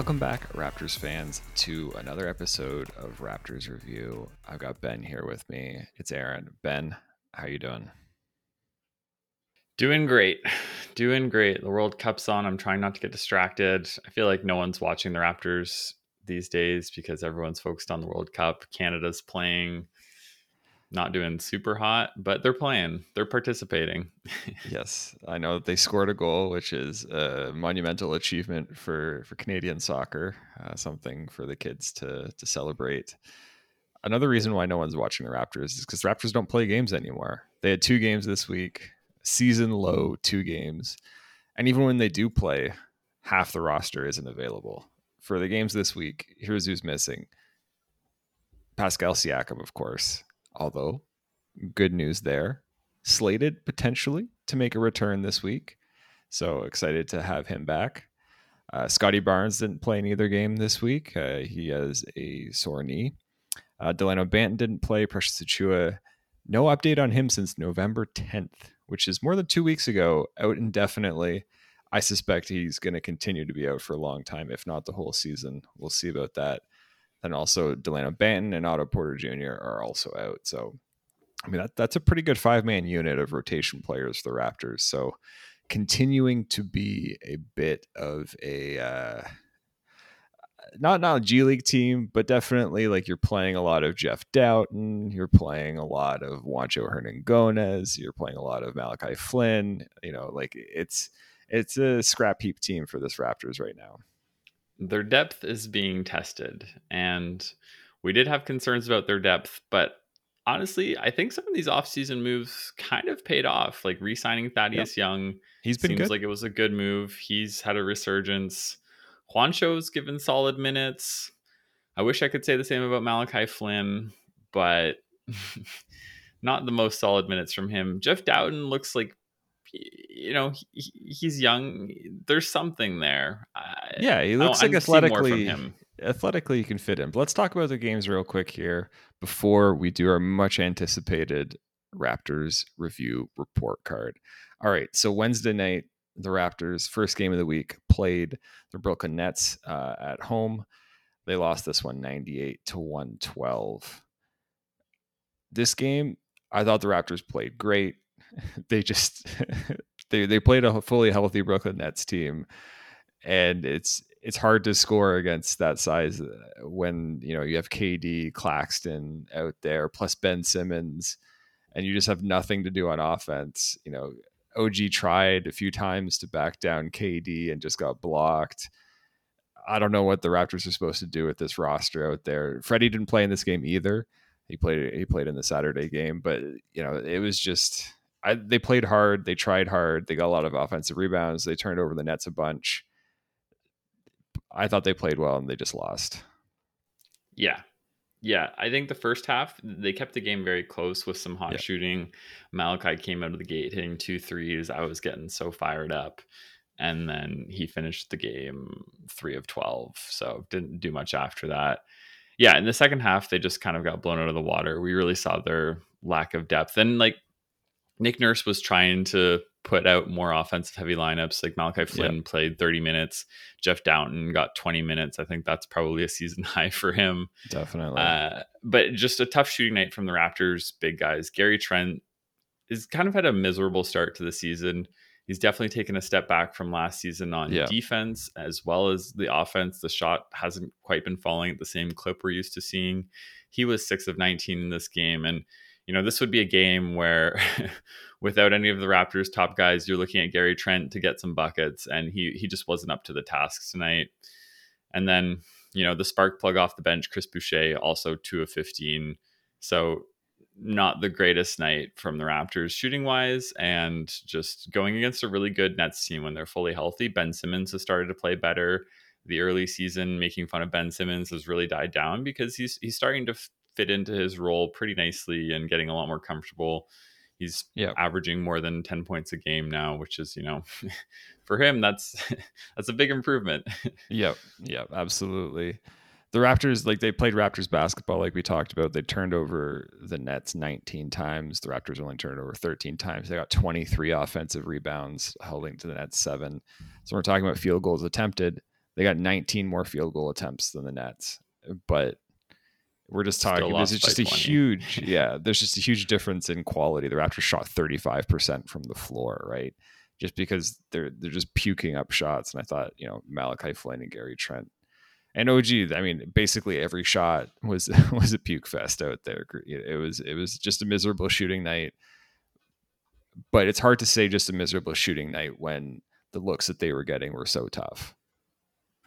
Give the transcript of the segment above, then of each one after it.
Welcome back, Raptors fans, to another episode of Raptors Review. I've got Ben here with me. It's Aaron. Ben, how you doing? Doing great. Doing great. The World Cup's on. I'm trying not to get distracted. I feel like no one's watching the Raptors these days because everyone's focused on the World Cup. Canada's playing not doing super hot, but they're playing. They're participating. yes, I know that they scored a goal, which is a monumental achievement for for Canadian soccer. Uh, something for the kids to to celebrate. Another reason why no one's watching the Raptors is because Raptors don't play games anymore. They had two games this week, season low two games, and even when they do play, half the roster isn't available for the games this week. Here's who's missing: Pascal Siakam, of course although good news there. Slated potentially to make a return this week. So excited to have him back. Uh, Scottie Barnes didn't play in either game this week. Uh, he has a sore knee. Uh, Delano Banton didn't play. Precious Achiuwa, no update on him since November 10th, which is more than two weeks ago, out indefinitely. I suspect he's going to continue to be out for a long time, if not the whole season. We'll see about that. Then also Delano Banton and Otto Porter Jr. are also out. So, I mean, that, that's a pretty good five man unit of rotation players for the Raptors. So, continuing to be a bit of a. Uh, not not a G League team, but definitely like you're playing a lot of Jeff Dowtin, you're playing a lot of Juancho Hernangomez, you're playing a lot of Malachi Flynn. You know, like it's it's a scrap heap team for this Raptors right now their depth is being tested and we did have concerns about their depth but honestly i think some of these offseason moves kind of paid off like re-signing thaddeus yep. young he's been seems good. like it was a good move he's had a resurgence juancho's given solid minutes i wish i could say the same about malachi flynn but not the most solid minutes from him jeff dowtin looks like you know he, he's young there's something there. Yeah he looks I, like I athletically athletically you can fit in. But let's talk about the games real quick here before we do our much anticipated raptors review report card. All right so wednesday night the raptors first game of the week played the brooklyn nets uh, at home. They lost this one 98 to 112 this game i thought the raptors played great they just they they played a fully healthy Brooklyn Nets team, and it's it's hard to score against that size uh, when you know you have KD, Claxton out there, plus Ben Simmons, and you just have nothing to do on offense. You know, OG tried a few times to back down KD and just got blocked. I don't know what the Raptors are supposed to do with this roster out there. Freddie didn't play in this game either. He played he played in the Saturday game, but you know, it was just I, they played hard. They tried hard. They got a lot of offensive rebounds. They turned over the nets a bunch. I thought they played well and they just lost. Yeah. Yeah. I think the first half, they kept the game very close with some hot yeah. shooting. Malachi came out of the gate hitting two threes. I was getting so fired up. And then he finished the game three of 12. So didn't do much after that. Yeah. In the second half, they just kind of got blown out of the water. We really saw their lack of depth. And like Nick Nurse was trying to put out more offensive heavy lineups. Like Malachi Flynn yep. played 30 minutes. Jeff Dowtin got 20 minutes. I think that's probably a season high for him. Definitely. Uh, but just a tough shooting night from the Raptors, big guys. Gary Trent is kind of had a miserable start to the season. He's definitely taken a step back from last season on yeah. defense as well as the offense. The shot hasn't quite been falling at the same clip we're used to seeing. He was six of 19 in this game. And you know, this would be a game where without any of the Raptors top guys, you're looking at Gary Trent to get some buckets, and he he just wasn't up to the task tonight. And then, you know, the spark plug off the bench, Chris Boucher, also two of 15. So not the greatest night from the Raptors shooting wise, and just going against a really good Nets team when they're fully healthy. Ben Simmons has started to play better. The early season making fun of Ben Simmons has really died down because he's he's starting to fit into his role pretty nicely and getting a lot more comfortable. He's yeah. averaging more than 10 points a game now, which is, you know, for him that's that's a big improvement. yep. Yep, absolutely. The Raptors, like they played Raptors basketball, like we talked about. They turned over the Nets 19 times. The Raptors only turned over 13 times. They got 23 offensive rebounds, holding to the Nets seven. So we're talking about field goals attempted. They got 19 more field goal attempts than the Nets, but we're just talking. There's just a 20. huge, yeah. There's just a huge difference in quality. The Raptors shot 35 percent from the floor, right? Just because they're they're just puking up shots. And I thought, you know, Malachi Flynn and Gary Trent and OG. I mean, basically every shot was was a puke fest out there. It was it was just a miserable shooting night. But it's hard to say just a miserable shooting night when the looks that they were getting were so tough.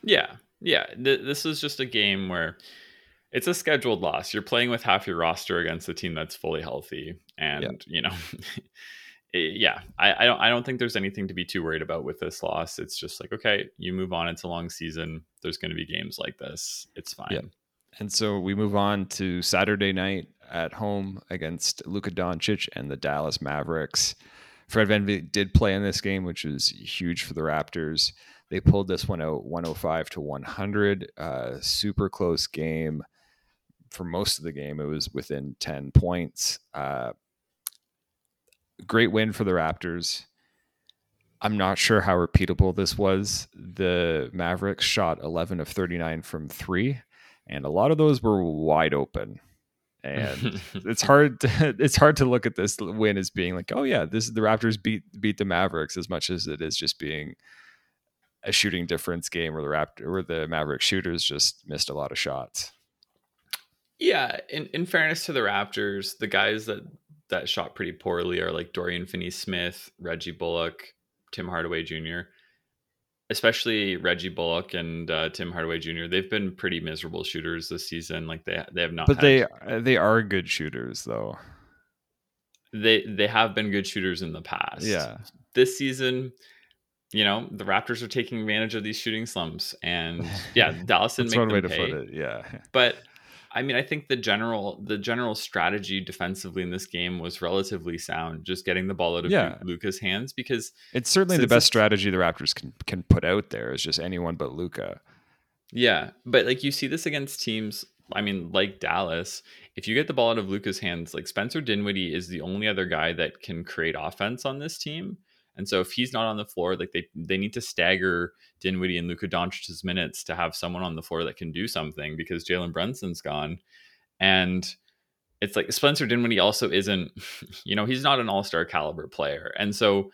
Yeah, yeah. Th- this is just a game where it's a scheduled loss. You're playing with half your roster against a team that's fully healthy, and yep. you know, it, yeah, I, I, don't I don't think there's anything to be too worried about with this loss. It's just like okay, you move on. It's a long season. There's going to be games like this. It's fine. Yep. And so we move on to Saturday night at home against Luka Doncic and the Dallas Mavericks. Fred VanVleet did play in this game, which was huge for the Raptors. They pulled this one out 105 to 100. Uh, super close game for most of the game, it was within 10 points. Uh, great win for the Raptors. I'm not sure how repeatable this was. The Mavericks shot 11 of 39 from three, and a lot of those were wide open. And it's hard to, it's hard to look at this win as being like, oh yeah, this is the Raptors beat beat the Mavericks as much as it is just being a shooting difference game where the Raptor where the Maverick shooters just missed a lot of shots. Yeah, in, in fairness to the Raptors, the guys that that shot pretty poorly are like Dorian Finney-Smith, Reggie Bullock, Tim Hardaway Jr. Especially Reggie Bullock and uh, Tim Hardaway Jr. They've been pretty miserable shooters this season. Like they they have not. But had, they uh, they are good shooters though. They they have been good shooters in the past. Yeah. This season, you know, the Raptors are taking advantage of these shooting slumps, and yeah, Dallas didn't make one them way to pay, put it. Yeah. But I mean, I think the general the general strategy defensively in this game was relatively sound, just getting the ball out of yeah. Luka's hands because it's certainly the best strategy the Raptors can can put out there is just anyone but Luka. Yeah, but like you see this against teams, I mean, like Dallas, if you get the ball out of Luka's hands, like Spencer Dinwiddie is the only other guy that can create offense on this team. And so if he's not on the floor, like they they need to stagger Dinwiddie and Luka Doncic's minutes to have someone on the floor that can do something because Jalen Brunson's gone. And it's like Spencer Dinwiddie also isn't, you know, he's not an all-star caliber player. And so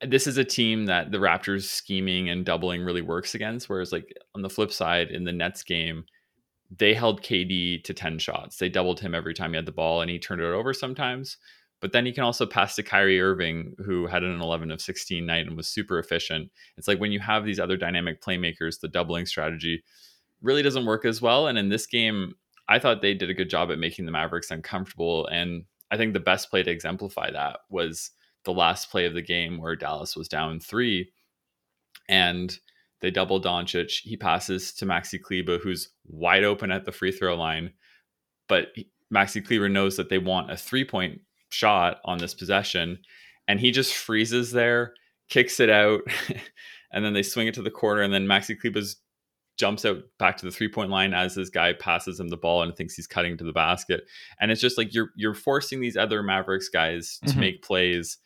this is a team that the Raptors scheming and doubling really works against. Whereas like on the flip side, in the Nets game, they held KD to 10 shots. They doubled him every time he had the ball and he turned it over sometimes. But then he can also pass to Kyrie Irving, who had an 11 of 16 night and was super efficient. It's like when you have these other dynamic playmakers, the doubling strategy really doesn't work as well. And in this game, I thought they did a good job at making the Mavericks uncomfortable. And I think the best play to exemplify that was the last play of the game where Dallas was down three and they double Doncic. He passes to Maxi Kleber, who's wide open at the free throw line. But Maxi Kleber knows that they want a three point shot on this possession and he just freezes there, kicks it out, and then they swing it to the corner and then Maxi Kleber's jumps out back to the three point line as this guy passes him the ball and thinks he's cutting to the basket. And it's just like you're you're forcing these other Mavericks guys to mm-hmm. make plays,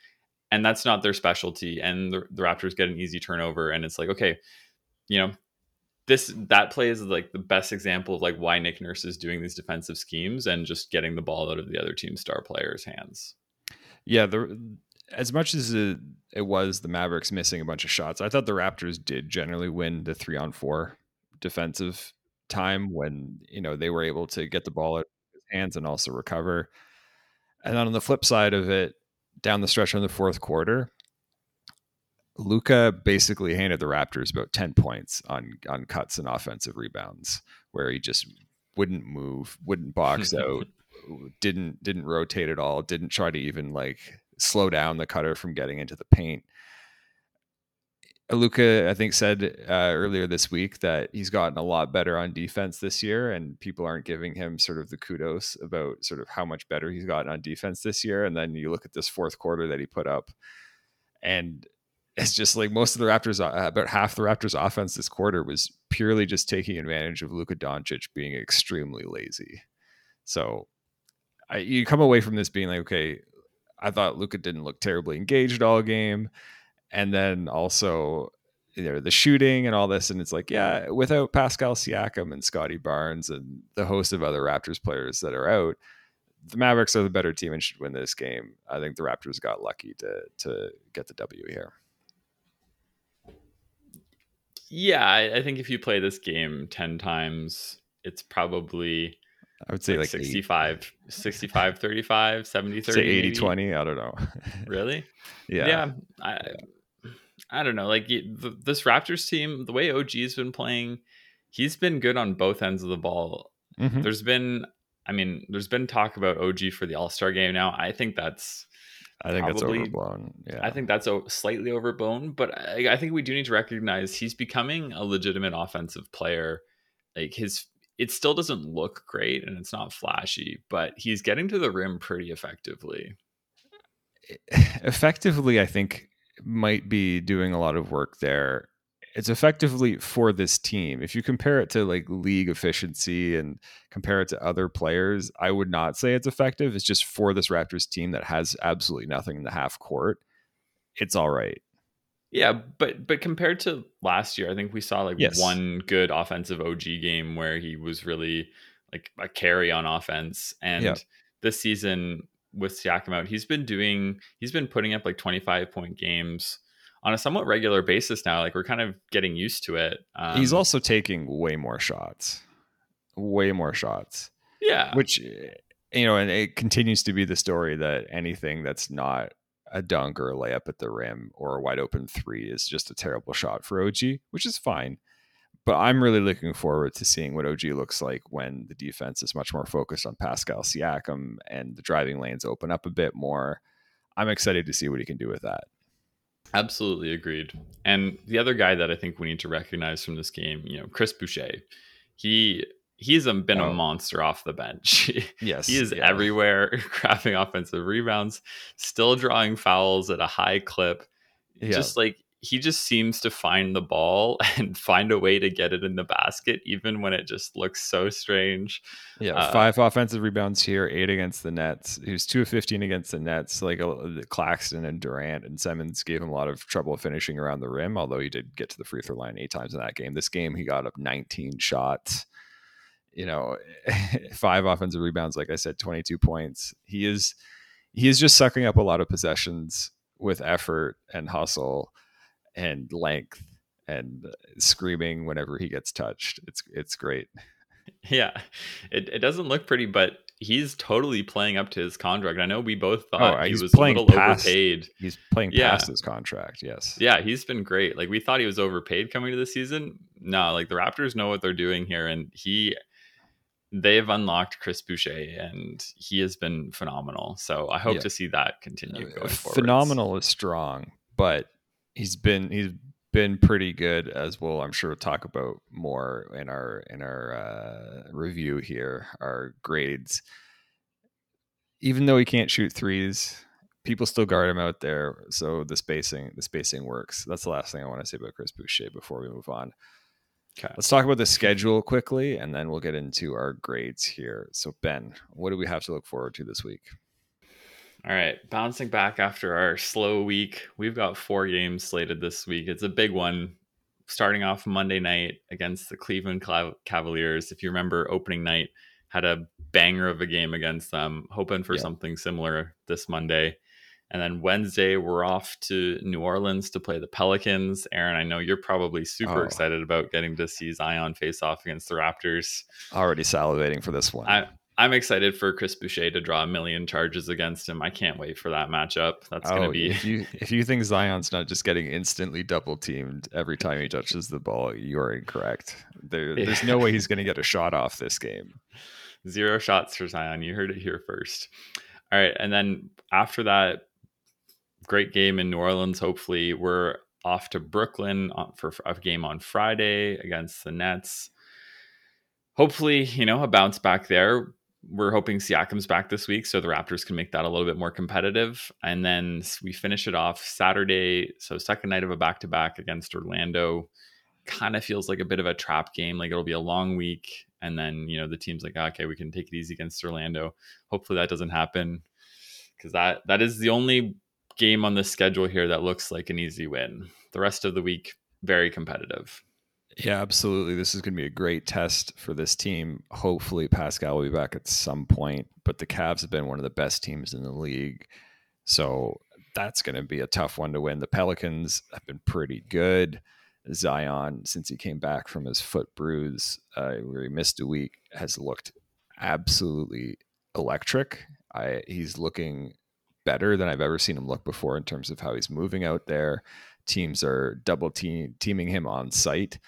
and that's not their specialty. And the, the Raptors get an easy turnover, and it's like okay, you know. This that play is like the best example of like why Nick Nurse is doing these defensive schemes and just getting the ball out of the other team's star players' hands. Yeah, the as much as it, it was the Mavericks missing a bunch of shots, I thought the Raptors did generally win the three on four defensive time when you know they were able to get the ball out of his hands and also recover. And then on the flip side of it, down the stretch in the fourth quarter, Luka basically handed the Raptors about 10 points on on cuts and offensive rebounds where he just wouldn't move, wouldn't box out, didn't didn't rotate at all, didn't try to even like slow down the cutter from getting into the paint. Luka, I think, said uh, earlier this week that he's gotten a lot better on defense this year, and people aren't giving him sort of the kudos about sort of how much better he's gotten on defense this year. And then you look at this fourth quarter that he put up, and it's just like most of the Raptors, uh, about half the Raptors' offense this quarter was purely just taking advantage of Luka Doncic being extremely lazy. So I, you come away from this being like, okay, I thought Luka didn't look terribly engaged all game and then also you know the shooting and all this, and it's like yeah, without Pascal Siakam and Scottie Barnes and the host of other Raptors players that are out, the Mavericks are the better team and should win this game. I think the Raptors got lucky to to get the W here. Yeah, I, I think if you play this game ten times, it's probably I would say like, like 65, 65, 35, 70, 30. Say 80, maybe? 20. I don't know. really? Yeah. Yeah. I, I don't know. Like the, this Raptors team, the way OG's been playing, he's been good on both ends of the ball. Mm-hmm. There's been, I mean, there's been talk about OG for the All Star game now. I think that's. I think probably, that's overblown. Yeah, I think that's slightly overblown, but I, I think we do need to recognize he's becoming a legitimate offensive player. Like his it still doesn't look great and it's not flashy, but he's getting to the rim pretty effectively. Effectively, I think might be doing a lot of work there. It's effectively for this team. If you compare it to like league efficiency and compare it to other players, I would not say it's effective. It's just for this Raptors team that has absolutely nothing in the half court. It's all right. Yeah, but but compared to last year, I think we saw like yes. one good offensive OG game where he was really like a carry on offense. And yeah. this season with Siakam out, he's been doing he's been putting up like 25 point games on a somewhat regular basis now. Like we're kind of getting used to it. Um, he's also taking way more shots. Way more shots. Yeah. Which you know, and it continues to be the story that anything that's not a dunk or a layup at the rim or a wide open three is just a terrible shot for OG, which is fine. But I'm really looking forward to seeing what OG looks like when the defense is much more focused on Pascal Siakam and the driving lanes open up a bit more. I'm excited to see what he can do with that. Absolutely agreed. And the other guy that I think we need to recognize from this game, you know, Chris Boucher, he he's a, been oh. a monster off the bench. yes, he is yeah. everywhere, grabbing offensive rebounds, still drawing fouls at a high clip. Yeah. Just like he just seems to find the ball and find a way to get it in the basket, even when it just looks so strange. Yeah, uh, five offensive rebounds here, eight against the Nets. He was two of fifteen against the Nets. Like uh, Claxton and Durant and Simmons gave him a lot of trouble finishing around the rim, although he did get to the free throw line eight times in that game. This game, he got up nineteen shots you know, five offensive rebounds, like I said, 22 points. He is he is just sucking up a lot of possessions with effort and hustle and length and screaming whenever he gets touched. It's it's great. Yeah. It it doesn't look pretty, but he's totally playing up to his contract. I know we both thought oh, he was playing a little past, overpaid. He's playing yeah. past his contract. Yes. Yeah, he's been great. Like we thought he was overpaid coming to the season. No, like the Raptors know what they're doing here, and he they've unlocked Chris Boucher and he has been phenomenal. So I hope yeah. to see that continue uh, going forward. Phenomenal is strong, but he's been he's been pretty good as we'll I'm sure we'll talk about more in our in our uh, review here, our grades. Even though he can't shoot threes, people still guard him out there. So the spacing the spacing works. That's the last thing I want to say about Chris Boucher before we move on. Okay. Let's talk about the schedule quickly and then we'll get into our grades here. So, Ben, what do we have to look forward to this week? All right, bouncing back after our slow week, we've got four games slated this week. It's a big one. Starting off Monday night against the Cleveland Cavaliers. If you remember, opening night had a banger of a game against them. Hoping for yeah. something similar this Monday. And then Wednesday, we're off to New Orleans to play the Pelicans. Aaron, I know you're probably super oh. excited about getting to see Zion face off against the Raptors. Already salivating for this one. I, I'm excited for Chris Boucher to draw a million charges against him. I can't wait for that matchup. That's oh, going to be. If you, if you think Zion's not just getting instantly double teamed every time he touches the ball, you're incorrect. There, yeah. There's no way he's going to get a shot off this game. Zero shots for Zion. You heard it here first. All right. And then after that, great game in New Orleans. Hopefully, we're off to Brooklyn for a game on Friday against the Nets. Hopefully, you know, a bounce back there. We're hoping Siakam's back this week, so the Raptors can make that a little bit more competitive. And then we finish it off Saturday. So, second night of a back to back against Orlando. Kind of feels like a bit of a trap game. Like it'll be a long week. And then, you know, the team's like, okay, we can take it easy against Orlando. Hopefully that doesn't happen because that that is the only game on the schedule here that looks like an easy win. The rest of the week, very competitive. Yeah, absolutely. This is going to be a great test for this team. Hopefully, Pascal will be back at some point, but the Cavs have been one of the best teams in the league. So that's going to be a tough one to win. The Pelicans have been pretty good. Zion, since he came back from his foot bruise, uh, where he missed a week, has looked absolutely electric. I, he's looking better than I've ever seen him look before in terms of how he's moving out there. Teams are double team, teaming him on site.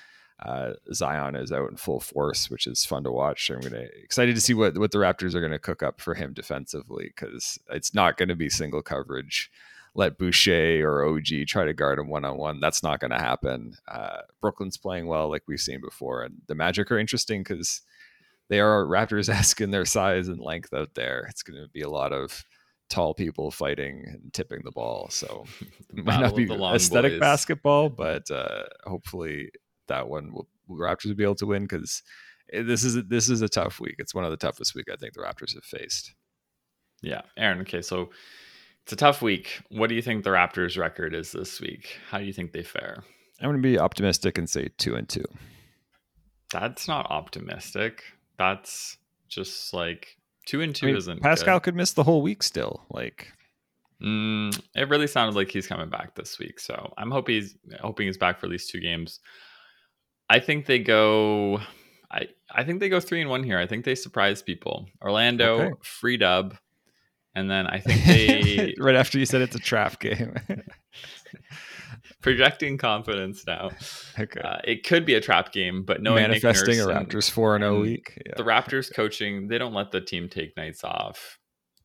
Uh, Zion is out in full force, which is fun to watch. I'm gonna excited to see what what the Raptors are going to cook up for him defensively because it's not going to be single coverage. Let Boucher or OG try to guard him one on one. That's not going to happen. Uh, Brooklyn's playing well, like we've seen before, and the Magic are interesting because they are Raptors esque in their size and length out there. It's going to be a lot of tall people fighting and tipping the ball. So it might not be aesthetic boys. basketball, but uh, hopefully that one will, will Raptors will be able to win because this is this is a tough week. It's one of the toughest week I think the Raptors have faced. Yeah, Aaron. Okay, so it's a tough week. What do you think the Raptors' record is this week? How do you think they fare? I'm going to be optimistic and say two and two. That's not optimistic. That's just like two and two I mean, isn't. Pascal good. could miss the whole week still. Like, mm, it really sounded like he's coming back this week. So I'm hoping he's hoping he's back for at least two games. I think they go. I I think they go three and one here. I think they surprise people. Orlando okay. free dub, and then I think they right after you said it's a trap game. projecting confidence now. Okay, uh, it could be a trap game, but knowing manifesting a Raptors four and zero oh week. Yeah. The Raptors coaching, they don't let the team take nights off.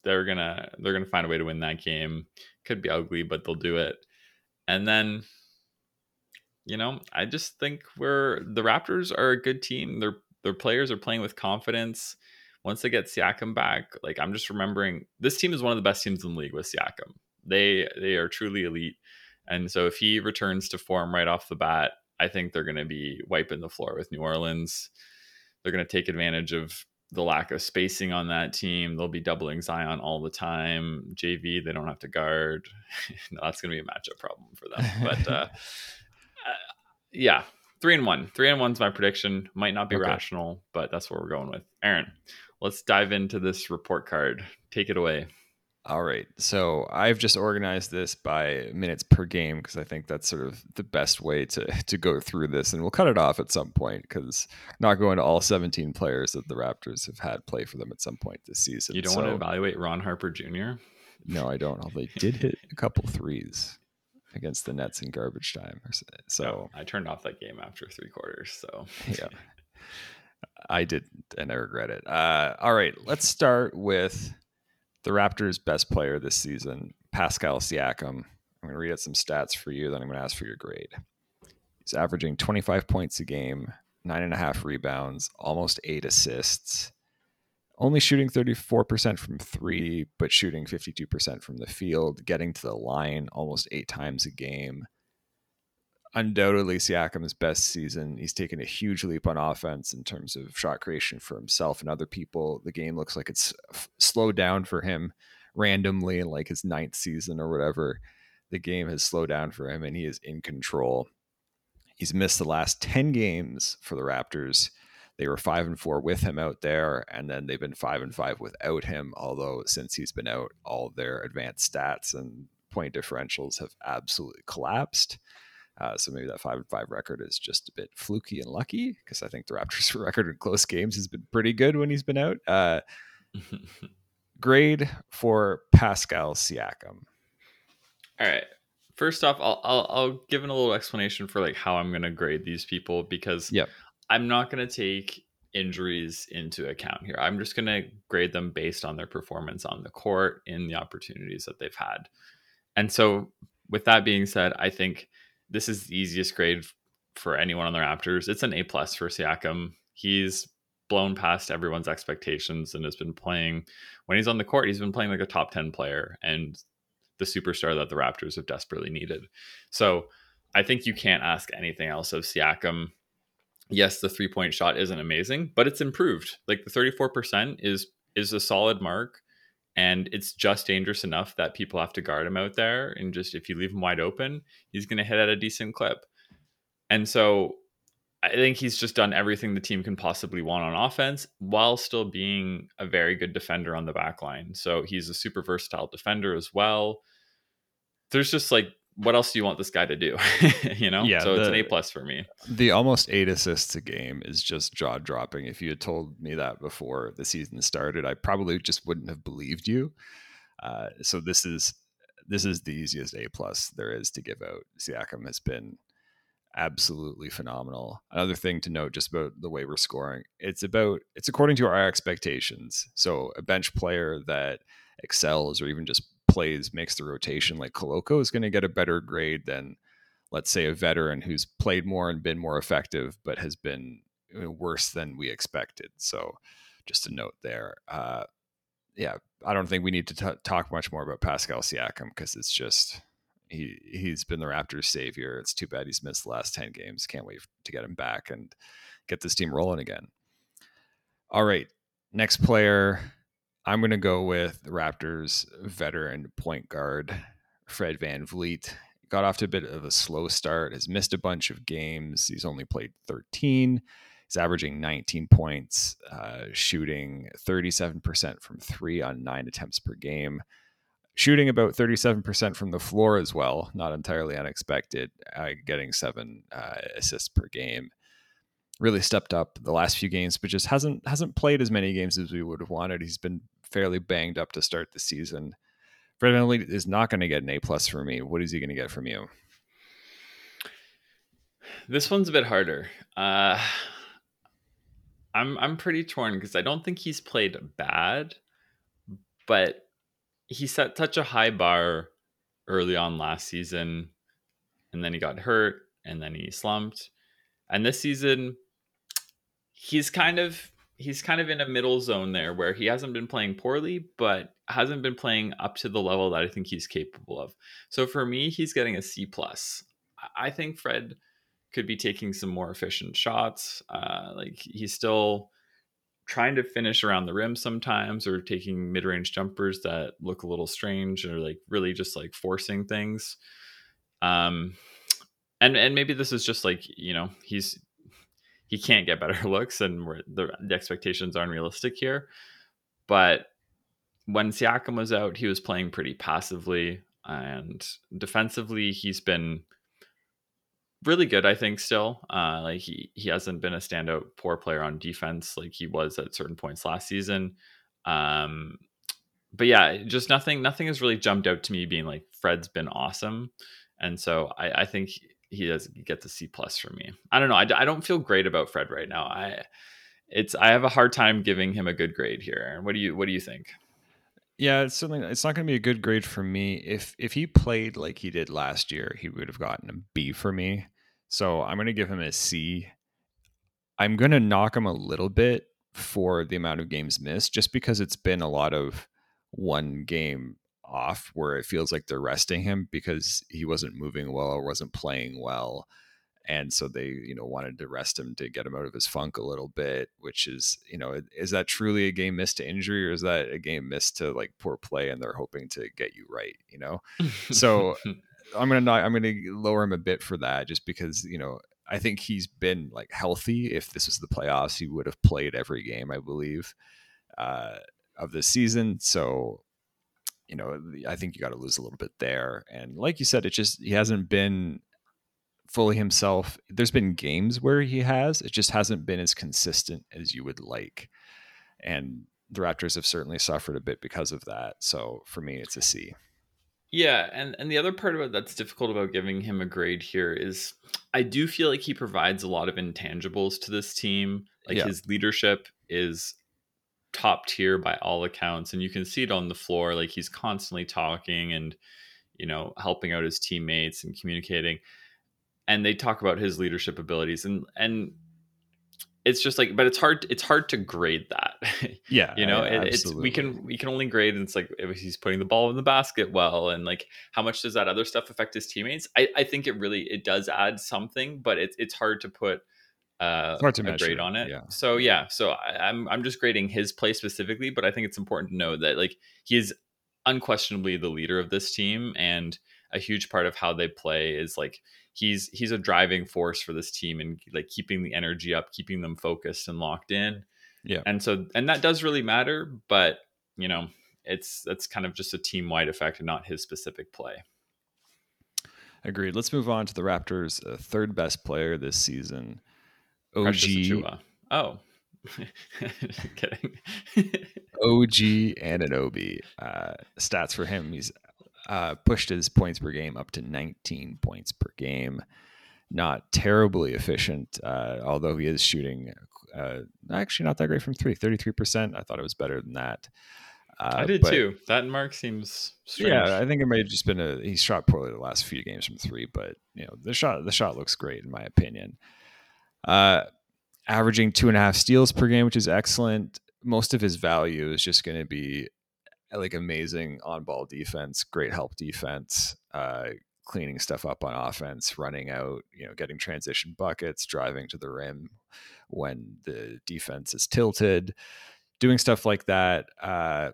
They're gonna they're gonna find a way to win that game. Could be ugly, but they'll do it. And then you know, I just think we're the Raptors are a good team. Their their players are playing with confidence. Once they get Siakam back, like I'm just remembering, this team is one of the best teams in the league with Siakam. They they are truly elite, and so if he returns to form right off the bat, I think they're going to be wiping the floor with New Orleans. They're going to take advantage of the lack of spacing on that team. They'll be doubling Zion all the time. JV, they don't have to guard. no, that's going to be a matchup problem for them. But uh, yeah, three and one. Three and one's my prediction. Might not be okay. rational, but that's what we're going with. Aaron, let's dive into this report card. Take it away. All right. So I've just organized this by minutes per game because I think that's sort of the best way to to go through this, and we'll cut it off at some point because not going to all 17 players that the Raptors have had play for them at some point this season. You don't so, want to evaluate Ron Harper Jr. No, I don't. Although they did hit a couple threes against the Nets in garbage time. So no, I turned off that game after three quarters. So yeah, I did, and I regret it. Uh, all right, let's start with the Raptors' best player this season, Pascal Siakam. I'm going to read out some stats for you, then I'm going to ask for your grade. He's averaging 25 points a game, nine and a half rebounds, almost eight assists only shooting 34% from three, but shooting 52% from the field, getting to the line almost eight times a game. Undoubtedly, Siakam's best season. He's taken a huge leap on offense in terms of shot creation for himself and other people. The game looks like it's slowed down for him randomly in like his ninth season or whatever. The game has slowed down for him and he is in control. He's missed the last 10 games for the Raptors they were five and four with him out there, and then they've been five and five without him. Although since he's been out, all their advanced stats and point differentials have absolutely collapsed. Uh, so maybe that five and five record is just a bit fluky and lucky because I think the Raptors' record in close games has been pretty good when he's been out. Uh, grade for Pascal Siakam. All right. First off, I'll, I'll, I'll give a little explanation for like how I'm going to grade these people because yep. I'm not going to take injuries into account here. I'm just going to grade them based on their performance on the court in the opportunities that they've had. And so, with that being said, I think this is the easiest grade for anyone on the Raptors. It's an A plus for Siakam. He's blown past everyone's expectations and has been playing when he's on the court, he's been playing like a top 10 player and the superstar that the Raptors have desperately needed. So I think you can't ask anything else of Siakam yes, the three point shot isn't amazing, but it's improved. Like the 34% is is a solid mark and it's just dangerous enough that people have to guard him out there and just if you leave him wide open, he's going to hit at a decent clip. And so I think he's just done everything the team can possibly want on offense while still being a very good defender on the back line. So he's a super versatile defender as well. There's just like what else do you want this guy to do? you know? Yeah. So the, it's an A plus for me. The almost eight assists a game is just jaw dropping. If you had told me that before the season started, I probably just wouldn't have believed you. Uh, so this is this is the easiest A plus there is to give out. Siakam has been absolutely phenomenal. Another thing to note just about the way we're scoring, it's about it's according to our expectations. So a bench player that excels or even just plays makes the rotation like Koloko is going to get a better grade than let's say a veteran who's played more and been more effective but has been worse than we expected. So just a note there. Uh, yeah, I don't think we need to t- talk much more about Pascal Siakam because it's just he he's been the Raptors' savior. It's too bad he's missed the last ten games. Can't wait to get him back and get this team rolling again. All right, next player. I'm going to go with Raptors veteran point guard Fred VanVleet. Got off to a bit of a slow start, has missed a bunch of games. He's only played 13. He's averaging 19 points, uh, shooting 37% from three on nine attempts per game shooting about 37% from the floor as well, not entirely unexpected, uh, getting seven uh, assists per game. Really stepped up the last few games, but just hasn't hasn't played as many games as we would have wanted. He's been fairly banged up to start the season. Fred VanVleet is not going to get an A plus for me. What is he going to get from you? This one's a bit harder. Uh, I'm I'm pretty torn because I don't think he's played bad, but he set such a high bar early on last season and then he got hurt and then he slumped and this season he's kind of he's kind of in a middle zone there where he hasn't been playing poorly but hasn't been playing up to the level that i think he's capable of. So for me he's getting a c plus. I think fred could be taking some more efficient shots. Uh, like he's still trying to finish around the rim sometimes or taking mid-range jumpers that look a little strange or like really just like forcing things. Um and and maybe this is just like you know he's he can't get better looks and the, the expectations aren't realistic here but when Siakam was out he was playing pretty passively and defensively he's been really good, I think. Still, uh, like he he hasn't been a standout poor player on defense like he was at certain points last season. Um, but yeah, just nothing nothing has really jumped out to me being like Fred's been awesome, and so I, I think he does get the C plus for me. I don't know. I, I don't feel great about Fred right now. I it's I have a hard time giving him a good grade here. What do you what do you think? Yeah, it's certainly it's not going to be a good grade for me. If if he played like he did last year, he would have gotten a B for me. So I'm going to give him a C. I'm going to knock him a little bit for the amount of games missed, just because it's been a lot of one game off where it feels like they're resting him because he wasn't moving well or wasn't playing well. And so they you know wanted to rest him to get him out of his funk a little bit which is you know is that truly a game missed to injury or is that a game missed to like poor play and they're hoping to get you right you know? So i'm gonna not i'm gonna lower him a bit for that just because you know i think he's been like healthy. If this was the playoffs he would have played every game i believe uh of the season. So you know i think you got to lose a little bit there and like you said it just he hasn't been fully himself. There's been games where he has, it just hasn't been as consistent as you would like. And the Raptors have certainly suffered a bit because of that. So for me, it's a C. Yeah, and and the other part about that's difficult about giving him a grade here is I do feel like he provides a lot of intangibles to this team. Like yeah. his leadership is top tier by all accounts and you can see it on the floor like he's constantly talking and you know helping out his teammates and communicating and they talk about his leadership abilities and and it's just like but it's hard it's hard to grade that yeah you know it, it's we can we can only grade and it's like if he's putting the ball in the basket well and like how much does that other stuff affect his teammates? I i think it really it does add something but it's it's hard to put uh hard to measure. grade on it yeah. so yeah so I, i'm i'm just grading his play specifically but i think it's important to know that like he is unquestionably the leader of this team and a huge part of how they play is like he's he's a driving force for this team and like keeping the energy up, keeping them focused and locked in. Yeah. And so and that does really matter, but you know, it's that's kind of just a team wide effect and not his specific play. Agreed. Let's move on to the Raptors' uh, third best player this season, OG. Oh, kidding. OG Anunoby. Uh, stats for him: he's uh, pushed his points per game up to 19 points per game. Not terribly efficient, uh, although he is shooting uh, actually not that great from three, 33%. I thought it was better than that. Uh, I did but, too. That mark seems strange. Yeah, I think it may have just been a he shot poorly the last few games from three, but you know the shot the shot looks great in my opinion. Uh, averaging two and a half steals per game, which is excellent. Most of his value is just going to be like amazing on ball defense, great help defense, uh, cleaning stuff up on offense, running out, you know, getting transition buckets, driving to the rim when the defense is tilted, doing stuff like that. Uh,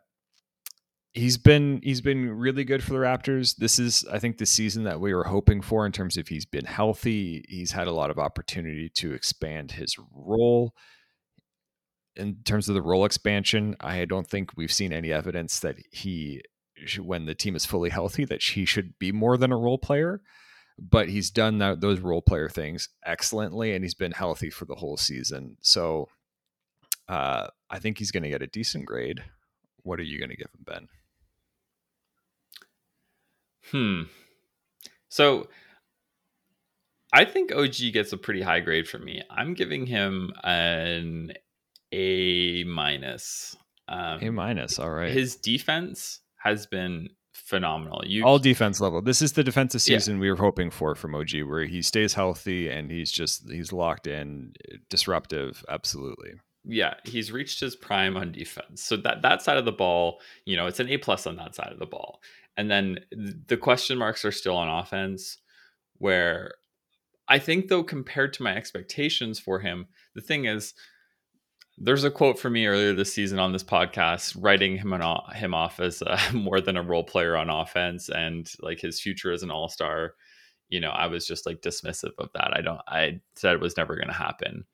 he's been he's been really good for the Raptors. This is I think the season that we were hoping for in terms of he's been healthy. He's had a lot of opportunity to expand his role. In terms of the role expansion, I don't think we've seen any evidence that he when the team is fully healthy that he should be more than a role player. But he's done that, those role player things excellently, and he's been healthy for the whole season. So uh, I think he's going to get a decent grade. What are you going to give him, Ben? Hmm. So I think OG gets a pretty high grade for me. I'm giving him an A minus. Um, a minus. All right. His defense has been phenomenal. You all defense level. This is the defensive season yeah. we were hoping for from OG, where he stays healthy and he's just he's locked in, disruptive. Absolutely. Yeah, he's reached his prime on defense. So that that side of the ball, you know, it's an A plus on that side of the ball. And then the question marks are still on offense, where I think, though, compared to my expectations for him, the thing is, there's a quote from me earlier this season on this podcast, writing him on, him off as uh, more than a role player on offense and like his future as an all star. You know, I was just like dismissive of that. I don't. I said it was never going to happen,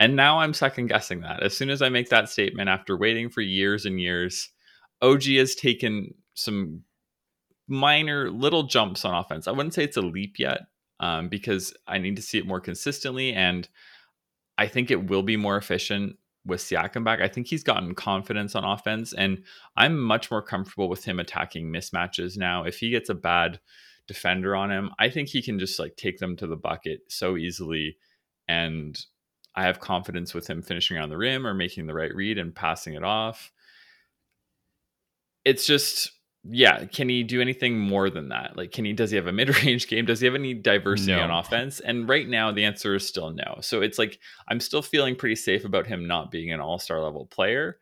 and now I'm second guessing that. As soon as I make that statement, after waiting for years and years, OG has taken some minor little jumps on offense. I wouldn't say it's a leap yet um, because I need to see it more consistently. And I think it will be more efficient with Siakam back. I think he's gotten confidence on offense, and I'm much more comfortable with him attacking mismatches now. If he gets a bad defender on him, I think he can just like take them to the bucket so easily. And I have confidence with him finishing on the rim or making the right read and passing it off. It's just yeah, can he do anything more than that? Like, can he? Does he have a mid-range game? Does he have any diversity no. on offense? And right now, the answer is still no. So it's like I'm still feeling pretty safe about him not being an all-star level player.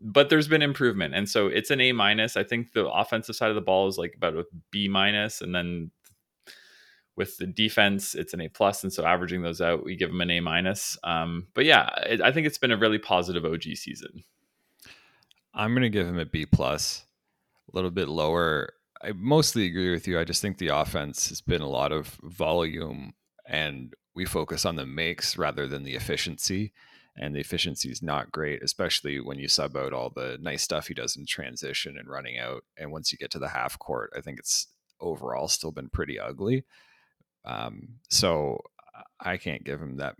But there's been improvement, and so it's an A minus. I think the offensive side of the ball is like about a B minus, and then with the defense, it's an A plus. And so averaging those out, we give him an A minus. Um, but yeah, it, I think it's been a really positive OG season. I'm going to give him a B plus a little bit lower. I mostly agree with you. I just think the offense has been a lot of volume and we focus on the makes rather than the efficiency. And the efficiency is not great, especially when you sub out all the nice stuff he does in transition and running out. And once you get to the half court, I think it's overall still been pretty ugly. Um, so I can't give him that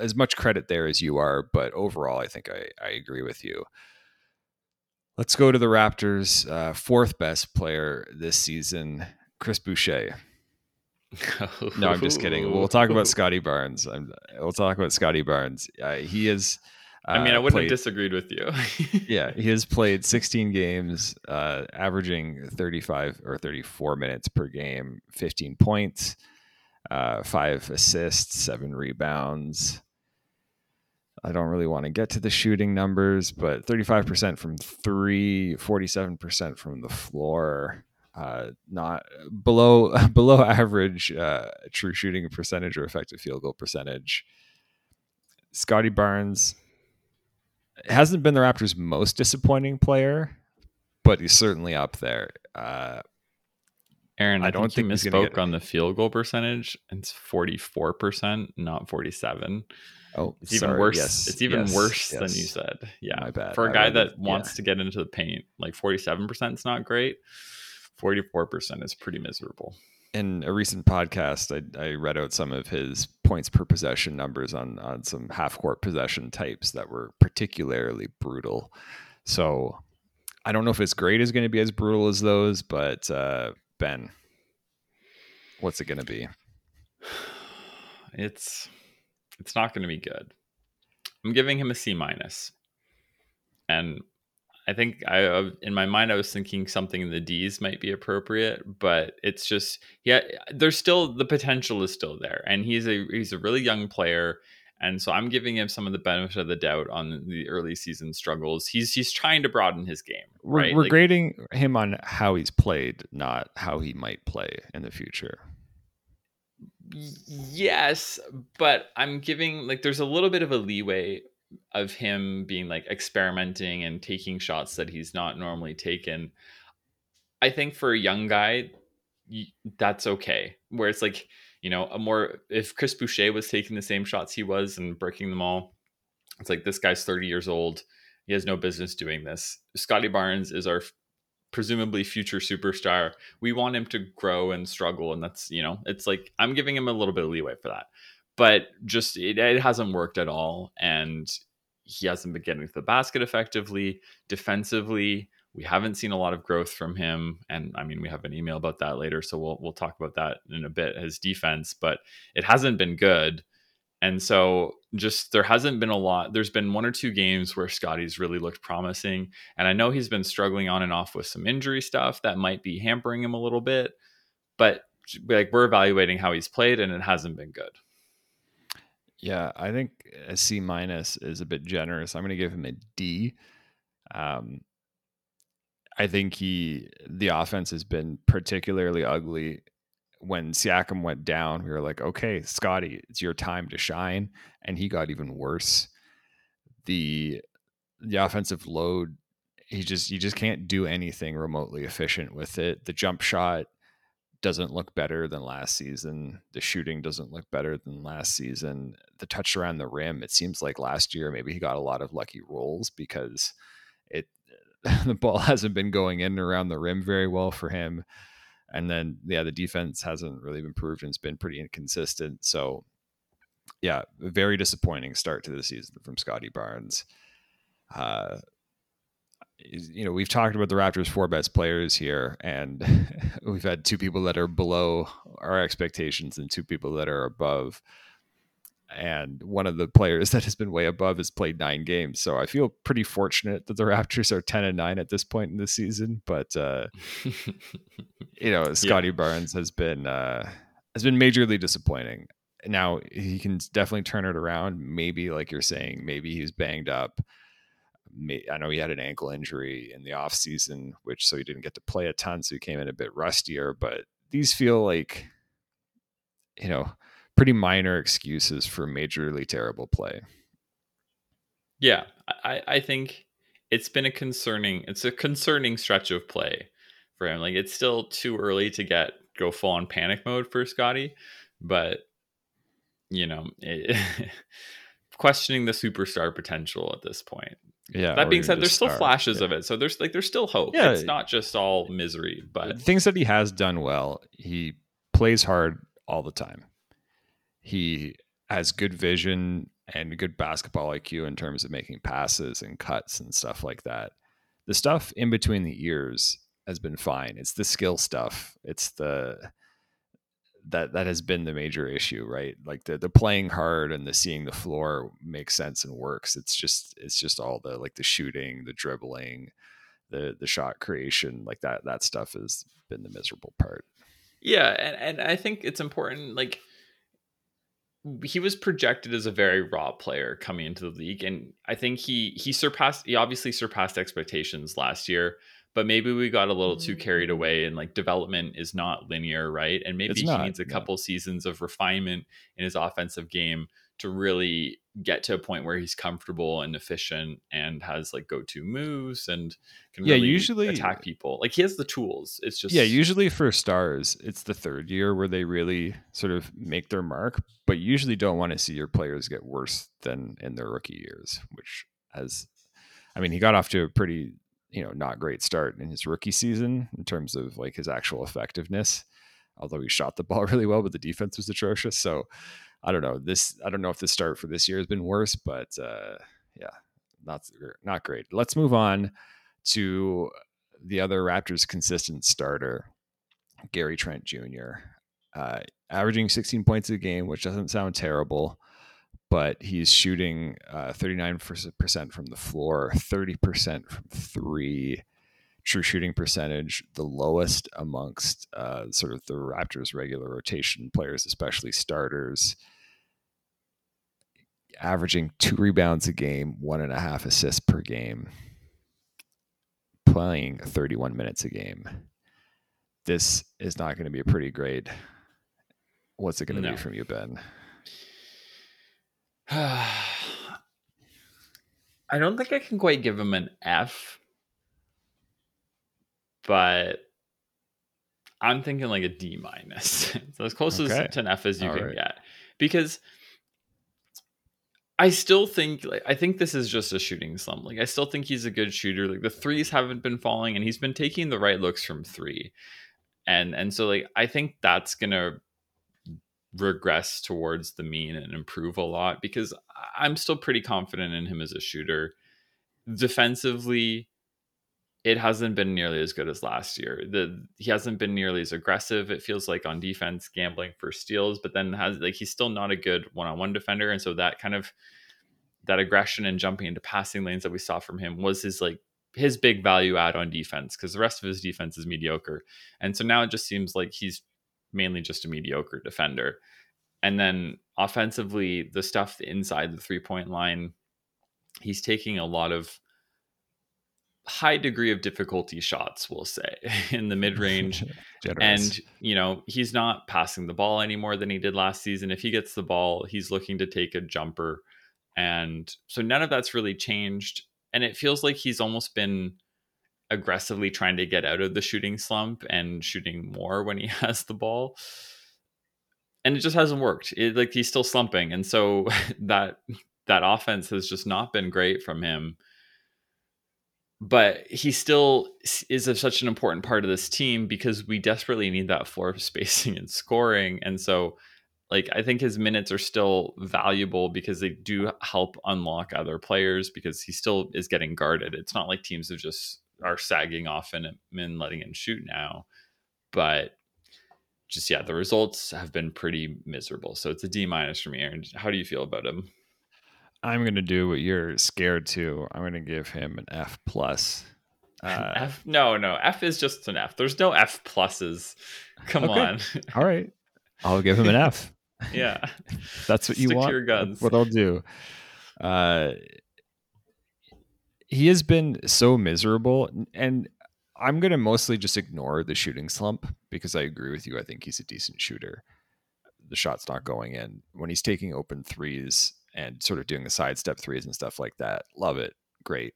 as much credit there as you are, but overall, I think I, I agree with you. Let's go to the Raptors' uh, fourth best player this season, Chris Boucher. no, I'm just kidding. We'll talk about Scottie Barnes. I'm, we'll talk about Scottie Barnes. Uh, he is. Uh, I mean, I wouldn't played, have disagreed with you. yeah, he has played 16 games, uh, averaging 35 or 34 minutes per game, 15 points, uh, five assists, seven rebounds. I don't really want to get to the shooting numbers, but 35% from three, 47% from the floor. Uh, not below below average uh, true shooting percentage or effective field goal percentage. Scottie Barnes hasn't been the Raptors' most disappointing player, but he's certainly up there. Uh, Aaron, I, I don't think, think misspoke get... on the field goal percentage. It's forty four percent, not forty seven. Oh, it's even sorry. worse. Yes, it's even yes, worse yes. than you said. Yeah, my bad. For a I guy that wants yeah. to get into the paint, like forty seven percent is not great. Forty four percent is pretty miserable. In a recent podcast, I, I read out some of his points per possession numbers on on some half court possession types that were particularly brutal. So I don't know if his grade is going to be as brutal as those, but uh, Ben, what's it going to be? It's it's not going to be good. I'm giving him a C minus, and I think I uh, in my mind I was thinking something in the D's might be appropriate, but it's just yeah, there's still the potential is still there, and he's a he's a really young player. And so I'm giving him some of the benefit of the doubt on the early season struggles. He's he's trying to broaden his game. Right? We're, we're like, grading him on how he's played, not how he might play in the future. Yes, but I'm giving like there's a little bit of a leeway of him being like experimenting and taking shots that he's not normally taken. I think for a young guy, that's okay. Where it's like you know, a more if Chris Boucher was taking the same shots he was and breaking them all, it's like this guy's 30 years old. He has no business doing this. Scottie Barnes is our presumably future superstar. We want him to grow and struggle, and that's you know, it's like I'm giving him a little bit of leeway for that. But just it, it hasn't worked at all, and he hasn't been getting to the basket effectively. Defensively, we haven't seen a lot of growth from him, and I mean we have an email about that later, so we'll we'll talk about that in a bit. His defense, but it hasn't been good, and so just there hasn't been a lot. There's been one or two games where Scottie's really looked promising, and I know he's been struggling on and off with some injury stuff that might be hampering him a little bit, but like we're evaluating how he's played, and it hasn't been good. Yeah, I think a C minus is a bit generous. I'm going to give him a D. Um, I think he the offense has been particularly ugly. When Siakam went down, we were like, okay, Scottie, it's your time to shine, and he got even worse. The the offensive load, he just you just can't do anything remotely efficient with it. The jump shot doesn't look better than last season. The shooting doesn't look better than last season. The touch around the rim, it seems like last year maybe he got a lot of lucky rolls because it the ball hasn't been going in around the rim very well for him. And then, yeah, the defense hasn't really improved and it's been pretty inconsistent. So, yeah, very disappointing start to the season from Scottie Barnes. Uh, you know, we've talked about the Raptors' four best players here, and we've had two people that are below our expectations and two people that are above and one of the players that has been way above has played nine games. So I feel pretty fortunate that the Raptors are ten and nine at this point in the season. But uh, you know, Scottie yeah. Barnes has been uh, has been majorly disappointing. Now he can definitely turn it around. Maybe, like you're saying, maybe he's banged up. I know he had an ankle injury in the off season, which so he didn't get to play a ton, so he came in a bit rustier. But these feel like, you know, pretty minor excuses for majorly terrible play. Yeah, I, I think it's been a concerning it's a concerning stretch of play for him. Like it's still too early to get go full on panic mode for Scottie, but you know, it, questioning the superstar potential at this point. Yeah. That being said, there's still flashes yeah. of it. So there's like there's still hope. Yeah. It's not just all misery, but things that he has done well. He plays hard all the time. He has good vision and good basketball IQ in terms of making passes and cuts and stuff like that. The stuff in between the ears has been fine. It's the skill stuff. It's the that that has been the major issue, right? Like the the playing hard and the seeing the floor makes sense and works. It's just it's just all the like the shooting, the dribbling, the the shot creation, like that that stuff has been the miserable part. Yeah, and, and I think it's important like he was projected as a very raw player coming into the league and i think he he surpassed he obviously surpassed expectations last year but maybe we got a little too mm-hmm. carried away and like development is not linear right? And maybe he needs a couple seasons of refinement in his offensive game to really get to a point where he's comfortable and efficient and has like go-to moves and can yeah, really usually attack people. Like he has the tools. It's just yeah, usually for stars, it's the third year where they really sort of make their mark, but you usually don't want to see your players get worse than in their rookie years, which has I mean, he got off to a pretty, you know, not great start in his rookie season in terms of like his actual effectiveness. Although he shot the ball really well, but the defense was atrocious. So I don't know. This I don't know if the start for this year has been worse, but uh, yeah, not not great. Let's move on to the other Raptors consistent starter, Gary Trent Jr. Uh, averaging 16 points a game, which doesn't sound terrible, but he's shooting uh, 39% from the floor, 30% from three. True shooting percentage, the lowest amongst uh, sort of the Raptors' regular rotation players, especially starters averaging two rebounds a game, one and a half assists per game, playing 31 minutes a game. This is not going to be a pretty grade. What's it going to no. be from you, Ben? I don't think I can quite give him an F, but I'm thinking like a D minus. so as close okay. as to an F as you All can right. get. Because I still think like I think this is just a shooting slump. Like I still think he's a good shooter. Like the threes haven't been falling and he's been taking the right looks from 3. And and so like I think that's going to regress towards the mean and improve a lot because I'm still pretty confident in him as a shooter. Defensively, it hasn't been nearly as good as last year. The he hasn't been nearly as aggressive. It feels like on defense, gambling for steals, but then has like he's still not a good one-on-one defender, and so that kind of that aggression and jumping into passing lanes that we saw from him was his like his big value add on defense because the rest of his defense is mediocre, and so now it just seems like he's mainly just a mediocre defender. And then offensively, the stuff inside the three-point line, he's taking a lot of high degree of difficulty shots, we'll say, in the mid range. and, you know, he's not passing the ball any more than he did last season. If he gets the ball, he's looking to take a jumper. And so none of that's really changed. And it feels like he's almost been aggressively trying to get out of the shooting slump and shooting more when he has the ball. And it just hasn't worked. It, like he's still slumping. And so that that offense has just not been great from him but he still is such an important part of this team because we desperately need that floor spacing and scoring. And so, like, I think his minutes are still valuable because they do help unlock other players because he still is getting guarded. It's not like teams have just are sagging off and, and letting him shoot now. But just, yeah, the results have been pretty miserable. So it's a D minus for me. Aaron, how do you feel about him? I'm gonna do what you're scared to. I'm gonna give him an F plus. Uh, F? No, no. F is just an F. There's no F pluses. Come okay. on. All right. I'll give him an F. yeah. That's what you want. your guns. That's what I'll do. Uh, he has been so miserable, and I'm gonna mostly just ignore the shooting slump because I agree with you. I think he's a decent shooter. The shot's not going in when he's taking open threes and sort of doing the sidestep threes and stuff like that. Love it. Great.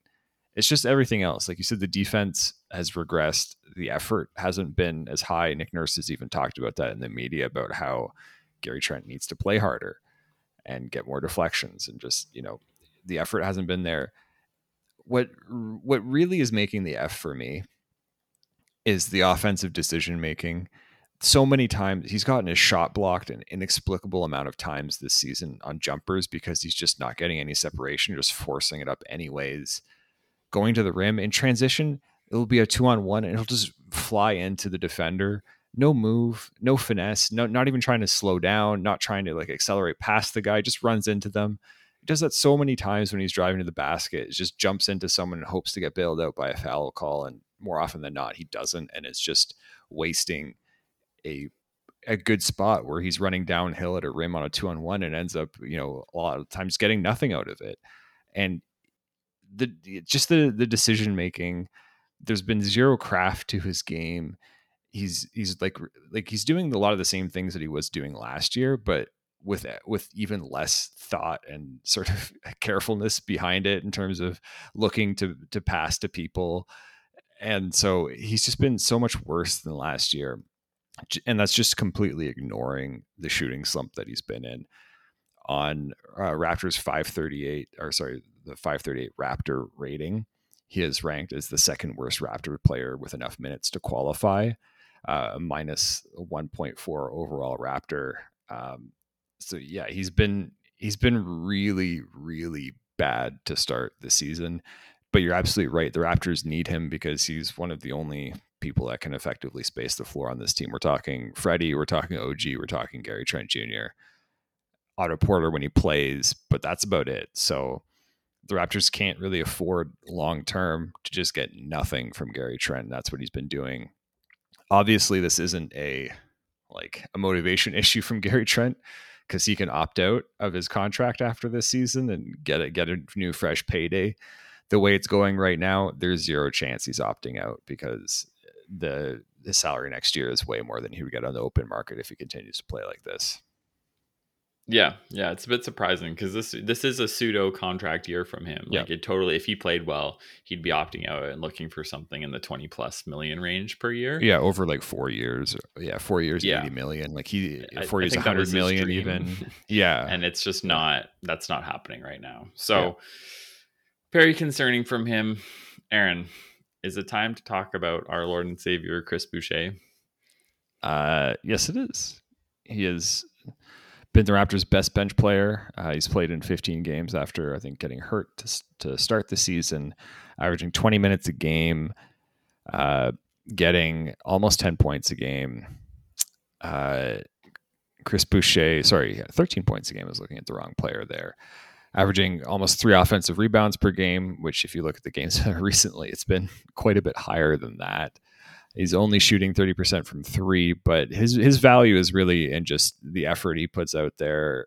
It's just everything else. Like you said, the defense has regressed. The effort hasn't been as high. Nick Nurse has even talked about that in the media about how Gary Trent needs to play harder and get more deflections and just, you know, the effort hasn't been there. What what really is making the F for me is the offensive decision making so many times he's gotten his shot blocked an inexplicable amount of times this season on jumpers because he's just not getting any separation, just forcing it up anyways. Going to the rim in transition, it'll be a two on one and he'll just fly into the defender. No move, no finesse, no not even trying to slow down, not trying to like accelerate past the guy, just runs into them. He does that so many times when he's driving to the basket. It just jumps into someone and hopes to get bailed out by a foul call. And more often than not, he doesn't. And it's just wasting a a good spot where he's running downhill at a rim on a two on one and ends up, you know, a lot of times getting nothing out of it. And the just the the decision making, there's been zero craft to his game. He's he's like like he's doing a lot of the same things that he was doing last year, but with with even less thought and sort of carefulness behind it in terms of looking to to pass to people and so he's just been so much worse than last year and that's just completely ignoring the shooting slump that he's been in on uh, raptors 538 or sorry the 538 raptor rating he is ranked as the second worst raptor player with enough minutes to qualify uh, minus 1.4 overall raptor um, so yeah he's been he's been really really bad to start the season but you're absolutely right. The Raptors need him because he's one of the only people that can effectively space the floor on this team. We're talking Freddie, we're talking OG, we're talking Gary Trent Jr., Otto Porter when he plays, but that's about it. So the Raptors can't really afford long term to just get nothing from Gary Trent. That's what he's been doing. Obviously, this isn't a like a motivation issue from Gary Trent because he can opt out of his contract after this season and get a get a new fresh payday the way it's going right now, there's zero chance he's opting out because the the salary next year is way more than he would get on the open market if he continues to play like this. Yeah, yeah, it's a bit surprising because this this is a pseudo contract year from him. Like yeah. it totally, if he played well, he'd be opting out and looking for something in the twenty plus million range per year. Yeah, over like four years. Yeah, four years, yeah. eighty million. Like he four I, years, hundred million even. yeah, and it's just not that's not happening right now. So. Yeah very concerning from him. Aaron, is it time to talk about our Lord and Savior Chris Boucher? Uh, yes, it is. He has been the Raptors' best bench player. Uh, he's played in 15 games after I think getting hurt to, to start the season, averaging 20 minutes a game, uh, getting almost 10 points a game. Uh, Chris Boucher, sorry, 13 points a game. I was looking at the wrong player there averaging almost three offensive rebounds per game, which, if you look at the games recently, it's been quite a bit higher than that. He's only shooting 30% from three, but his his value is really in just the effort he puts out there,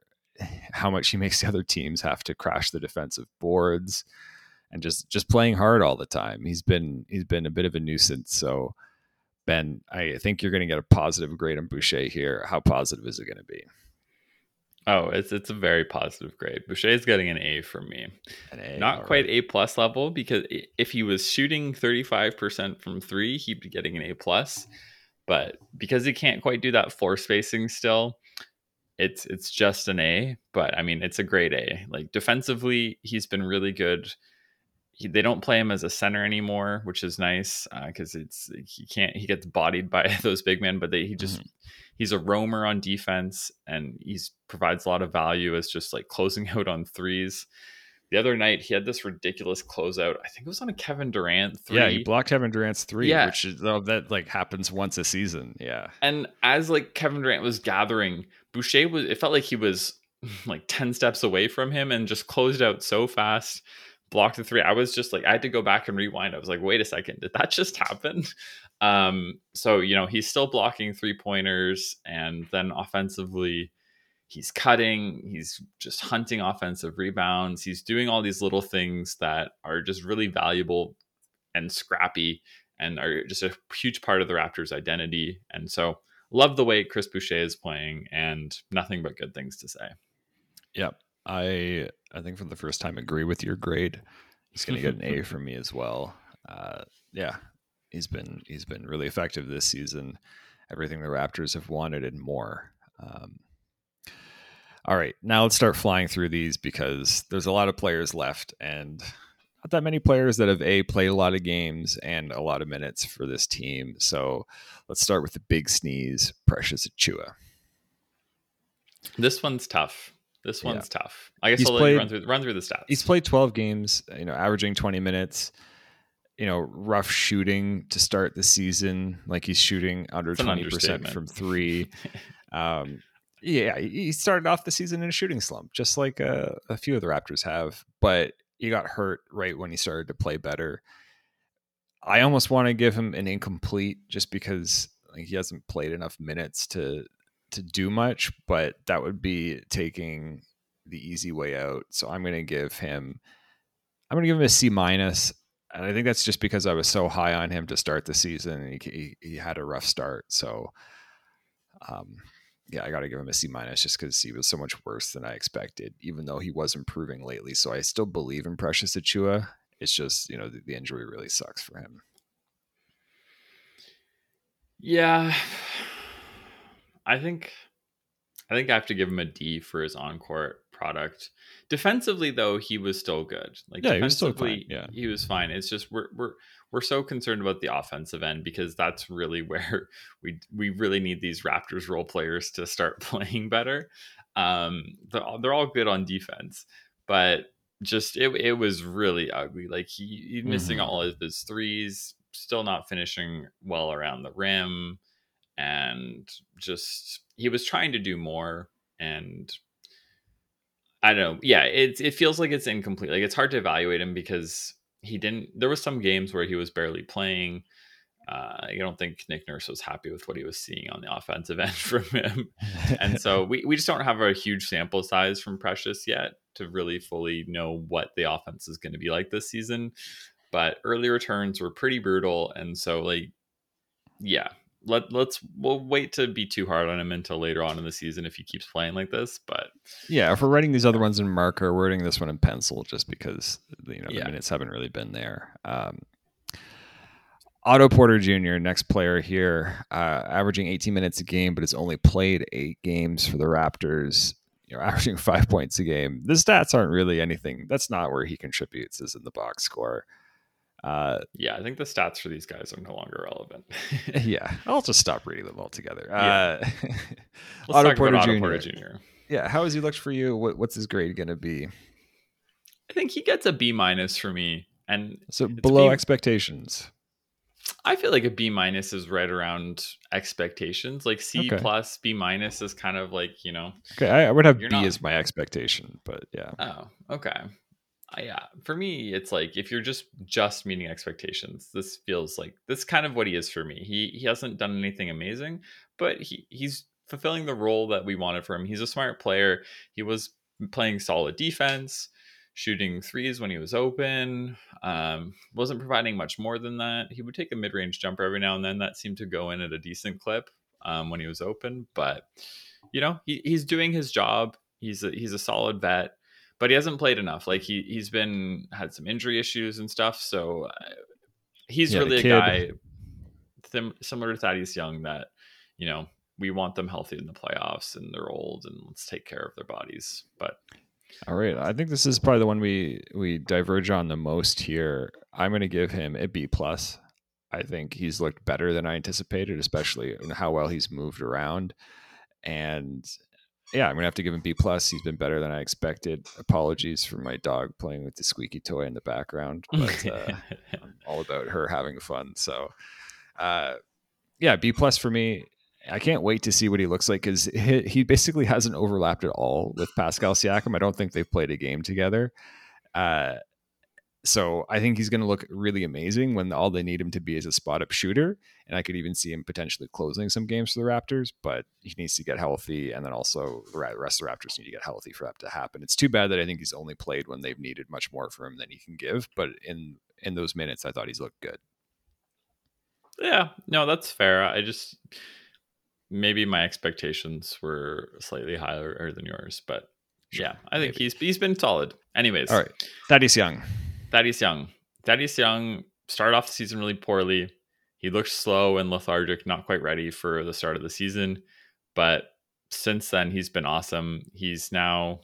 how much he makes the other teams have to crash the defensive boards, and just just playing hard all the time. He's been he's been a bit of a nuisance. So, Ben, I think you're going to get a positive grade on Boucher here. How positive is it going to be? Oh, it's it's a very positive grade. Boucher is getting an A from me. A, Not quite right. A plus level because if he was shooting 35% from three, he'd be getting an A plus. But because he can't quite do that floor spacing still, it's it's just an A. But I mean, it's a great A. Like defensively, he's been really good. He, they don't play him as a center anymore, which is nice because uh, it's he can't he gets bodied by those big men, but they, he just mm-hmm he's a roamer on defense and he's provides a lot of value as just like closing out on threes. The other night he had this ridiculous closeout. I think it was on a Kevin Durant three. Yeah, he blocked Kevin Durant's three, yeah. which is oh, that like happens once a season. Yeah. And as like Kevin Durant was gathering, Boucher was it felt like he was like 10 steps away from him and just closed out so fast blocked the three. I was just like, I had to go back and rewind. I was like, wait a second, did that just happen? Um, so you know, he's still blocking three pointers, and then offensively, he's cutting, he's just hunting offensive rebounds, he's doing all these little things that are just really valuable and scrappy and are just a huge part of the Raptors' identity. And so love the way Chris Boucher is playing and nothing but good things to say. Yep. I I think for the first time agree with your grade. He's gonna get an A from me as well. Uh, yeah, he's been he's been really effective this season. Everything the Raptors have wanted and more. Um, all right, now let's start flying through these because there's a lot of players left and not that many players that have a played a lot of games and a lot of minutes for this team. So let's start with the big sneeze, Precious Achiuwa. This one's tough. This one's yeah. tough. I guess he's I'll played, run through run through the stats. He's played 12 games, you know, averaging 20 minutes you know, rough shooting to start the season. Like he's shooting under twenty percent from three. um, yeah, he started off the season in a shooting slump, just like a, uh, a few of the Raptors have. But he got hurt right when he started to play better. I almost want to give him an incomplete just because like, he hasn't played enough minutes to to do much. But that would be taking the easy way out. So I'm going to give him. I'm going to give him a C minus and I think that's just because I was so high on him to start the season. He, he, he had a rough start, so um, yeah, I got to give him a C minus just because he was so much worse than I expected, even though he was improving lately. So I still believe in Precious Achiuwa. It's just you know the, the injury really sucks for him. Yeah, I think I think I have to give him a D for his on court product. Defensively, though, he was still good. Like yeah, defensively, he was still fine. Yeah, he was fine. It's just we're we're we're so concerned about the offensive end because that's really where we we really need these Raptors role players to start playing better. Um, they're all good on defense, but just it it was really ugly. Like he, he missing mm-hmm. all of his threes, still not finishing well around the rim, and just he was trying to do more and I don't know. Yeah, it it feels like it's incomplete. Like it's hard to evaluate him because he didn't. There was some games where he was barely playing. Uh, I don't think Nick Nurse was happy with what he was seeing on the offensive end from him, and so we we just don't have a huge sample size from Precious yet to really fully know what the offense is going to be like this season. But early returns were pretty brutal, and so like, yeah, let let's we'll wait to be too hard on him until later on in the season if he keeps playing like this. But yeah, if we're writing these other ones in marker, we're writing this one in pencil just because you know the yeah. minutes haven't really been there. Um, Otto Porter Jr., next player here, uh, averaging 18 minutes a game, but has only played eight games for the Raptors. You know, averaging five points a game. The stats aren't really anything. That's not where he contributes. Is in the box score. Uh, yeah, I think the stats for these guys are no longer relevant. yeah, I'll just stop reading them altogether. Yeah. Uh, Otto, Porter, Otto Jr. Porter Jr. Yeah, how has he looked for you? What, what's his grade going to be? I think he gets a B minus for me, and so below B- expectations. I feel like a B minus is right around expectations. Like C okay. plus, B minus is kind of like you know. Okay, I, I would have B not... as my expectation, but yeah. Oh, okay yeah, for me, it's like if you're just just meeting expectations, this feels like this kind of what he is for me. He he hasn't done anything amazing, but he he's fulfilling the role that we wanted for him. He's a smart player. He was playing solid defense, shooting threes when he was open. Um, wasn't providing much more than that. He would take a mid range jumper every now and then. That seemed to go in at a decent clip um, when he was open. But you know, he, he's doing his job. He's a, he's a solid vet but he hasn't played enough. Like he he's been had some injury issues and stuff. So uh, he's yeah, really a guy th- similar to Thaddeus Young that you know we want them healthy in the playoffs and they're old and let's take care of their bodies. But all right, I think this is probably the one we we diverge on the most here. I'm going to give him a B plus. I think he's looked better than I anticipated, especially how well he's moved around. And yeah, I'm gonna have to give him B plus. He's been better than I expected. Apologies for my dog playing with the squeaky toy in the background, but uh, I'm all about her having fun. So, uh, yeah, B plus for me. I can't wait to see what he looks like because he, he, basically hasn't overlapped at all with Pascal Siakam. I don't think they've played a game together. Uh, so I think he's going to look really amazing when all they need him to be is a spot up shooter. And I could even see him potentially closing some games for the Raptors, but he needs to get healthy. And then also the rest of the Raptors need to get healthy for that to happen. It's too bad that I think he's only played when they've needed much more from him than he can give. But in, in those minutes, I thought he's looked good. Yeah, no, that's fair. I just, maybe my expectations were slightly higher than yours, but yeah, I think maybe. he's, he's been solid. Anyways. All right. Thaddeus Young. Thaddeus Young. Thaddeus Young started off the season really poorly. He looked slow and lethargic, not quite ready for the start of the season. But since then, he's been awesome. He's now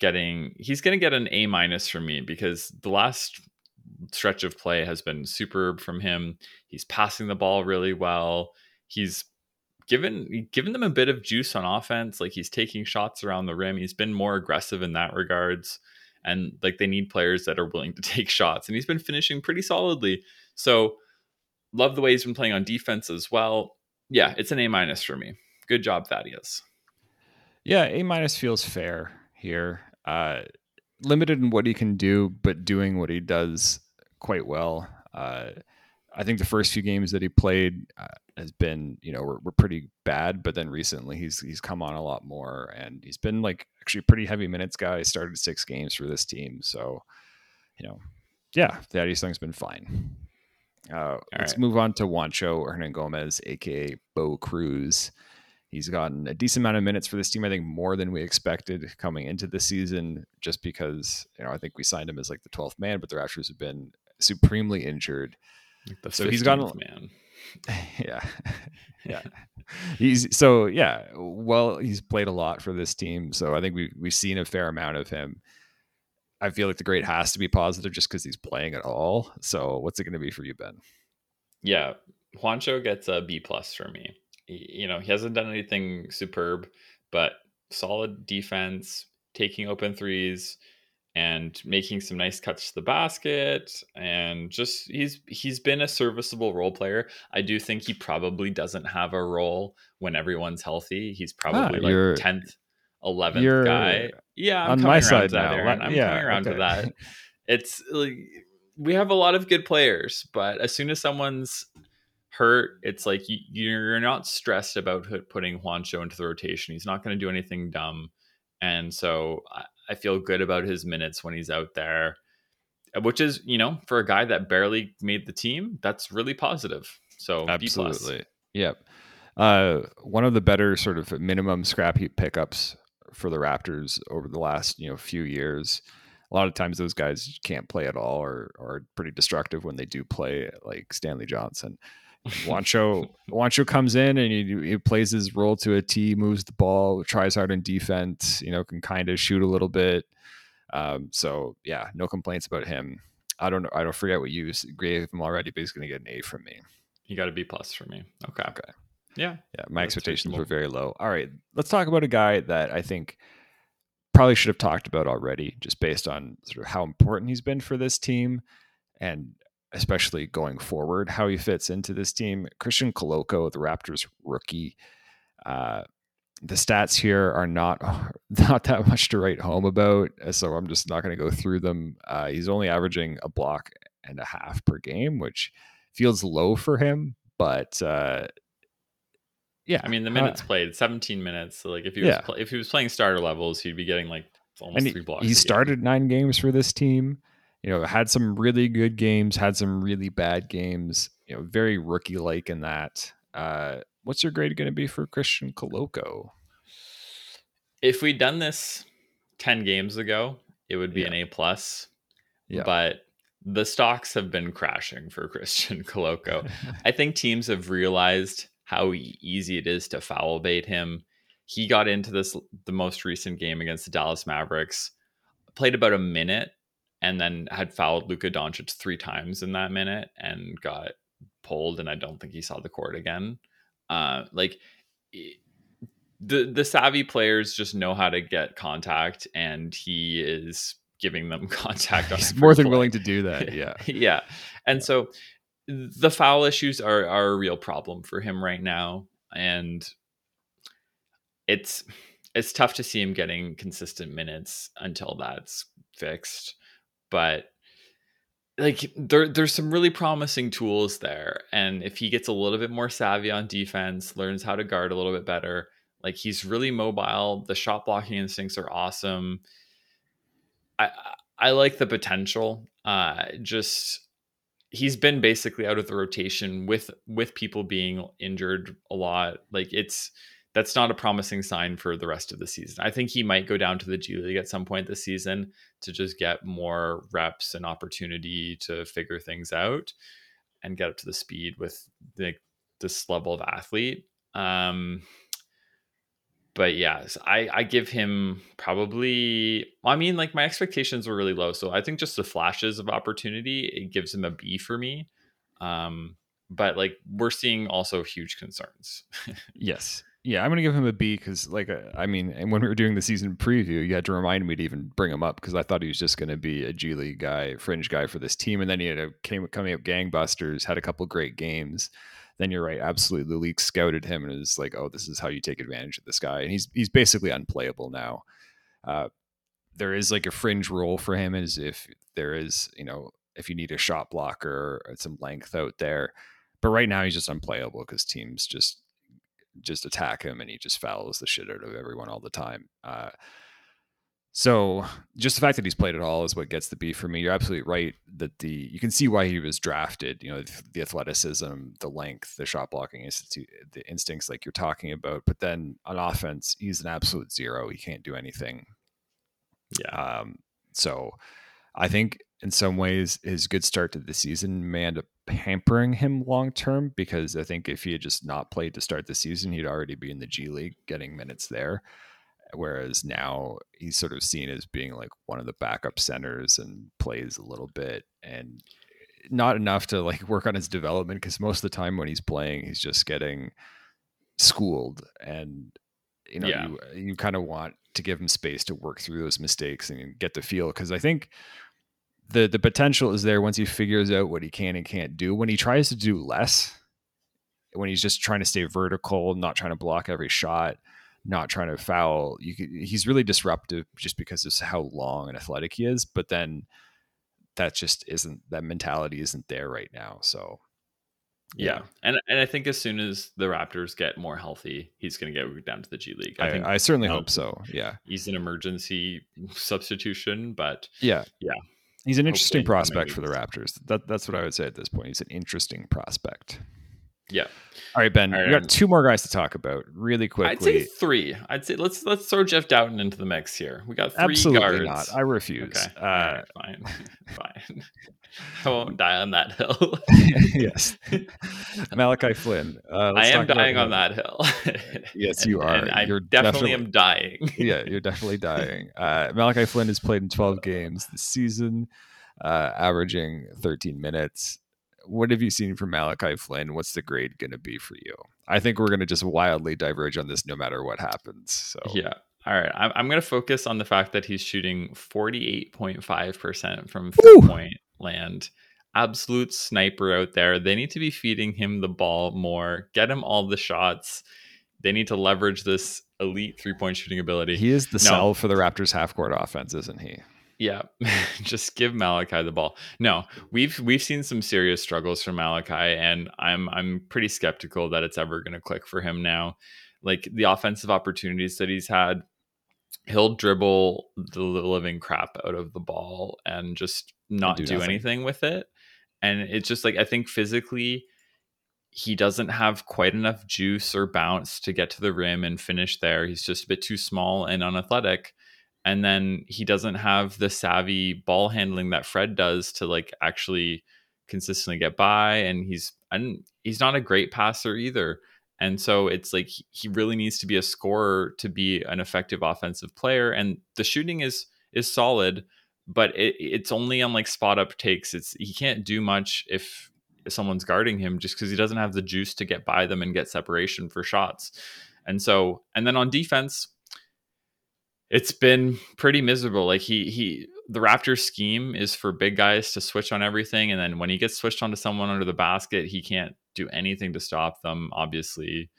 getting, he's going to get an A minus from me because the last stretch of play has been superb from him. He's passing the ball really well. He's given given them a bit of juice on offense. Like he's taking shots around the rim. He's been more aggressive in that regards and like they need players that are willing to take shots and he's been finishing pretty solidly. So love the way he's been playing on defense as well. Yeah it's an a minus for me. Good job thaddeus. Yeah a minus feels fair here. Uh limited in what he can do but doing what he does quite well. Uh I think the first few games that he played uh, has been, you know, were, were, pretty bad, but then recently he's he's come on a lot more, and he's been like actually pretty heavy minutes guy. He started six games for this team, so you know, yeah, Thaddeus Young's been fine. Uh, let's right. move on to Juancho Hernangomez, aka Bo Cruz. He's gotten a decent amount of minutes for this team. I think more than we expected coming into the season, just because you know I think we signed him as like the 12th man, but the Raptors have been supremely injured. Like so he's gotten man. yeah, yeah. He's so yeah. Well, he's played a lot for this team, so I think we we've seen a fair amount of him. I feel like the grade has to be positive just because he's playing at all. So what's it going to be for you, Ben? Yeah, Juancho gets a B plus for me. You know, he hasn't done anything superb, but solid defense, taking open threes, and making some nice cuts to the basket and just he's he's been a serviceable role player. I do think he probably doesn't have a role when everyone's healthy. He's ah, probably ah, like 10th 11th guy. Yeah I'm on my side now. I'm yeah, coming around okay. to that. It's like we have a lot of good players but as soon as someone's hurt it's like you, you're not stressed about putting juancho into the rotation. He's not going to do anything dumb. And so I feel good about his minutes when he's out there, which is, you know, for a guy that barely made the team, that's really positive. So absolutely. Yep. Uh, one of the better sort of minimum scrap heap pickups for the Raptors over the last, you know, few years. A lot of times those guys can't play at all or are pretty destructive when they do play like Stanley Johnson. Juancho Juancho comes in and he, he, plays his role to a T, moves the ball, tries hard in defense, you know, can kind of shoot a little bit. Um, so yeah, no complaints about him. I don't know. I don't forget what you gave him already, but he's going to get an A from me. He got a B plus for me. Okay. Okay. Yeah. Yeah. My expectations were very low. All right. Let's talk about a guy that I think probably should have talked about already, just based on sort of how important he's been for this team and especially going forward, how he fits into this team. Christian Koloko, the Raptors rookie. Uh, the stats here are not not that much to write home about, uh, so I'm just not going to go through them. Uh, he's only averaging a block and a half per game, which feels low for him, but uh, yeah. I mean, the minutes uh, played 17 minutes. So like if he was yeah. pl- if he was playing starter levels, he'd be getting like almost three blocks. He started nine games for this team you know, had some really good games, had some really bad games, you know, very rookie like in that. Uh, what's your grade going to be for Christian Koloko? If we'd done this 10 games ago, it would be yeah. an A plus. Yeah. But the stocks have been crashing for Christian Koloko. I think teams have realized how easy it is to foul bait him. He got into this the most recent game against the Dallas Mavericks, played about a minute and then had fouled Luka Doncic three times in that minute and got pulled, and I don't think he saw the court again. Uh, like the the savvy players just know how to get contact, and he is giving them contact. He's more than play. willing to do that. Yeah, yeah, and yeah. so the foul issues are are a real problem for him right now, and it's it's tough to see him getting consistent minutes until that's fixed but like there there's some really promising tools there and if he gets a little bit more savvy on defense learns how to guard a little bit better like he's really mobile the shot blocking instincts are awesome. I i like the potential uh just he's been basically out of the rotation with with people being injured a lot like it's that's not a promising sign for the rest of the season. I think he might go down to the G League at some point this season to just get more reps and opportunity to figure things out and get up to the speed with the, this level of athlete. Um, but yes, I, I give him probably, I mean, like my expectations were really low. So I think just the flashes of opportunity, it gives him a B for me. Um, but like we're seeing also huge concerns. yes. Yeah, I'm gonna give him a B because, like, uh, I mean, and when we were doing the season preview, you had to remind me to even bring him up because I thought he was just gonna be a G League guy, fringe guy for this team, and then he had a, came coming up gangbusters, had a couple great games. Then you're right, absolutely. The league scouted him and is like, oh, this is how you take advantage of this guy, and he's he's basically unplayable now. Uh, there is like a fringe role for him, as if there is, you know, if you need a shot blocker or some length out there. But right now, he's just unplayable because teams just just attack him and he just fouls the shit out of everyone all the time. Uh, so just the fact that he's played at all is what gets the B for me. You're absolutely right. that the you can see why he was drafted. You know, the athleticism, the length, the shot blocking institute, the instincts like you're talking about. But then on offense, he's an absolute zero. He can't do anything. Yeah. Um, so I think in some ways his good start to the season may end up hampering him long term because I think if he had just not played to start the season, he'd already be in the G League getting minutes there. Whereas now he's sort of seen as being like one of the backup centers and plays a little bit and not enough to like work on his development because most of the time when he's playing, he's just getting schooled and you know yeah. you you kind of want to give him space to work through those mistakes and get the feel because I think the the potential is there once he figures out what he can and can't do. When he tries to do less, when he's just trying to stay vertical, not trying to block every shot, not trying to foul, you could, he's really disruptive just because of how long and athletic he is. But then that just isn't that mentality isn't there right now. So yeah. And and I think as soon as the Raptors get more healthy, he's going to get down to the G League. I, I think I certainly hope so. Yeah. He's an emergency substitution, but yeah. Yeah. He's an interesting prospect for the Raptors. That, that's what I would say at this point. He's an interesting prospect. Yeah. All right, Ben. All right, we got two more guys to talk about really quickly. I'd say three. I'd say let's let's throw Jeff Dowtin into the mix here. We got three Absolutely guards. not. I refuse. Okay. Uh, right, fine. fine. I won't die on that hill. yes. Malachi Flynn. Uh, I am dying on that hill. yes, you are. I you're definitely, definitely am dying. yeah, you're definitely dying. Uh, Malachi Flynn has played in 12 games this season, uh, averaging 13 minutes what have you seen from Malachi Flynn? What's the grade going to be for you? I think we're going to just wildly diverge on this no matter what happens. So yeah. All right. I'm, I'm going to focus on the fact that he's shooting 48.5% from three point land. Absolute sniper out there. They need to be feeding him the ball more, get him all the shots. They need to leverage this elite three point shooting ability. He is the no. cell for the Raptors half court offense, isn't he? Yeah, just give Malachi the ball. No, we've we've seen some serious struggles from Malachi, and I'm I'm pretty skeptical that it's ever going to click for him now. Like the offensive opportunities that he's had, he'll dribble the living crap out of the ball and just not do, do anything with it. And it's just like I think physically he doesn't have quite enough juice or bounce to get to the rim and finish there. He's just a bit too small and unathletic and then he doesn't have the savvy ball handling that Fred does to like actually consistently get by and he's and he's not a great passer either. And so it's like he really needs to be a scorer to be an effective offensive player and the shooting is is solid but it, it's only on like spot up takes. It's he can't do much if someone's guarding him just because he doesn't have the juice to get by them and get separation for shots. And so, and then on defense, it's been pretty miserable. Like he he the Raptors scheme is for big guys to switch on everything, and then when he gets switched onto someone under the basket, he can't do anything to stop them, obviously.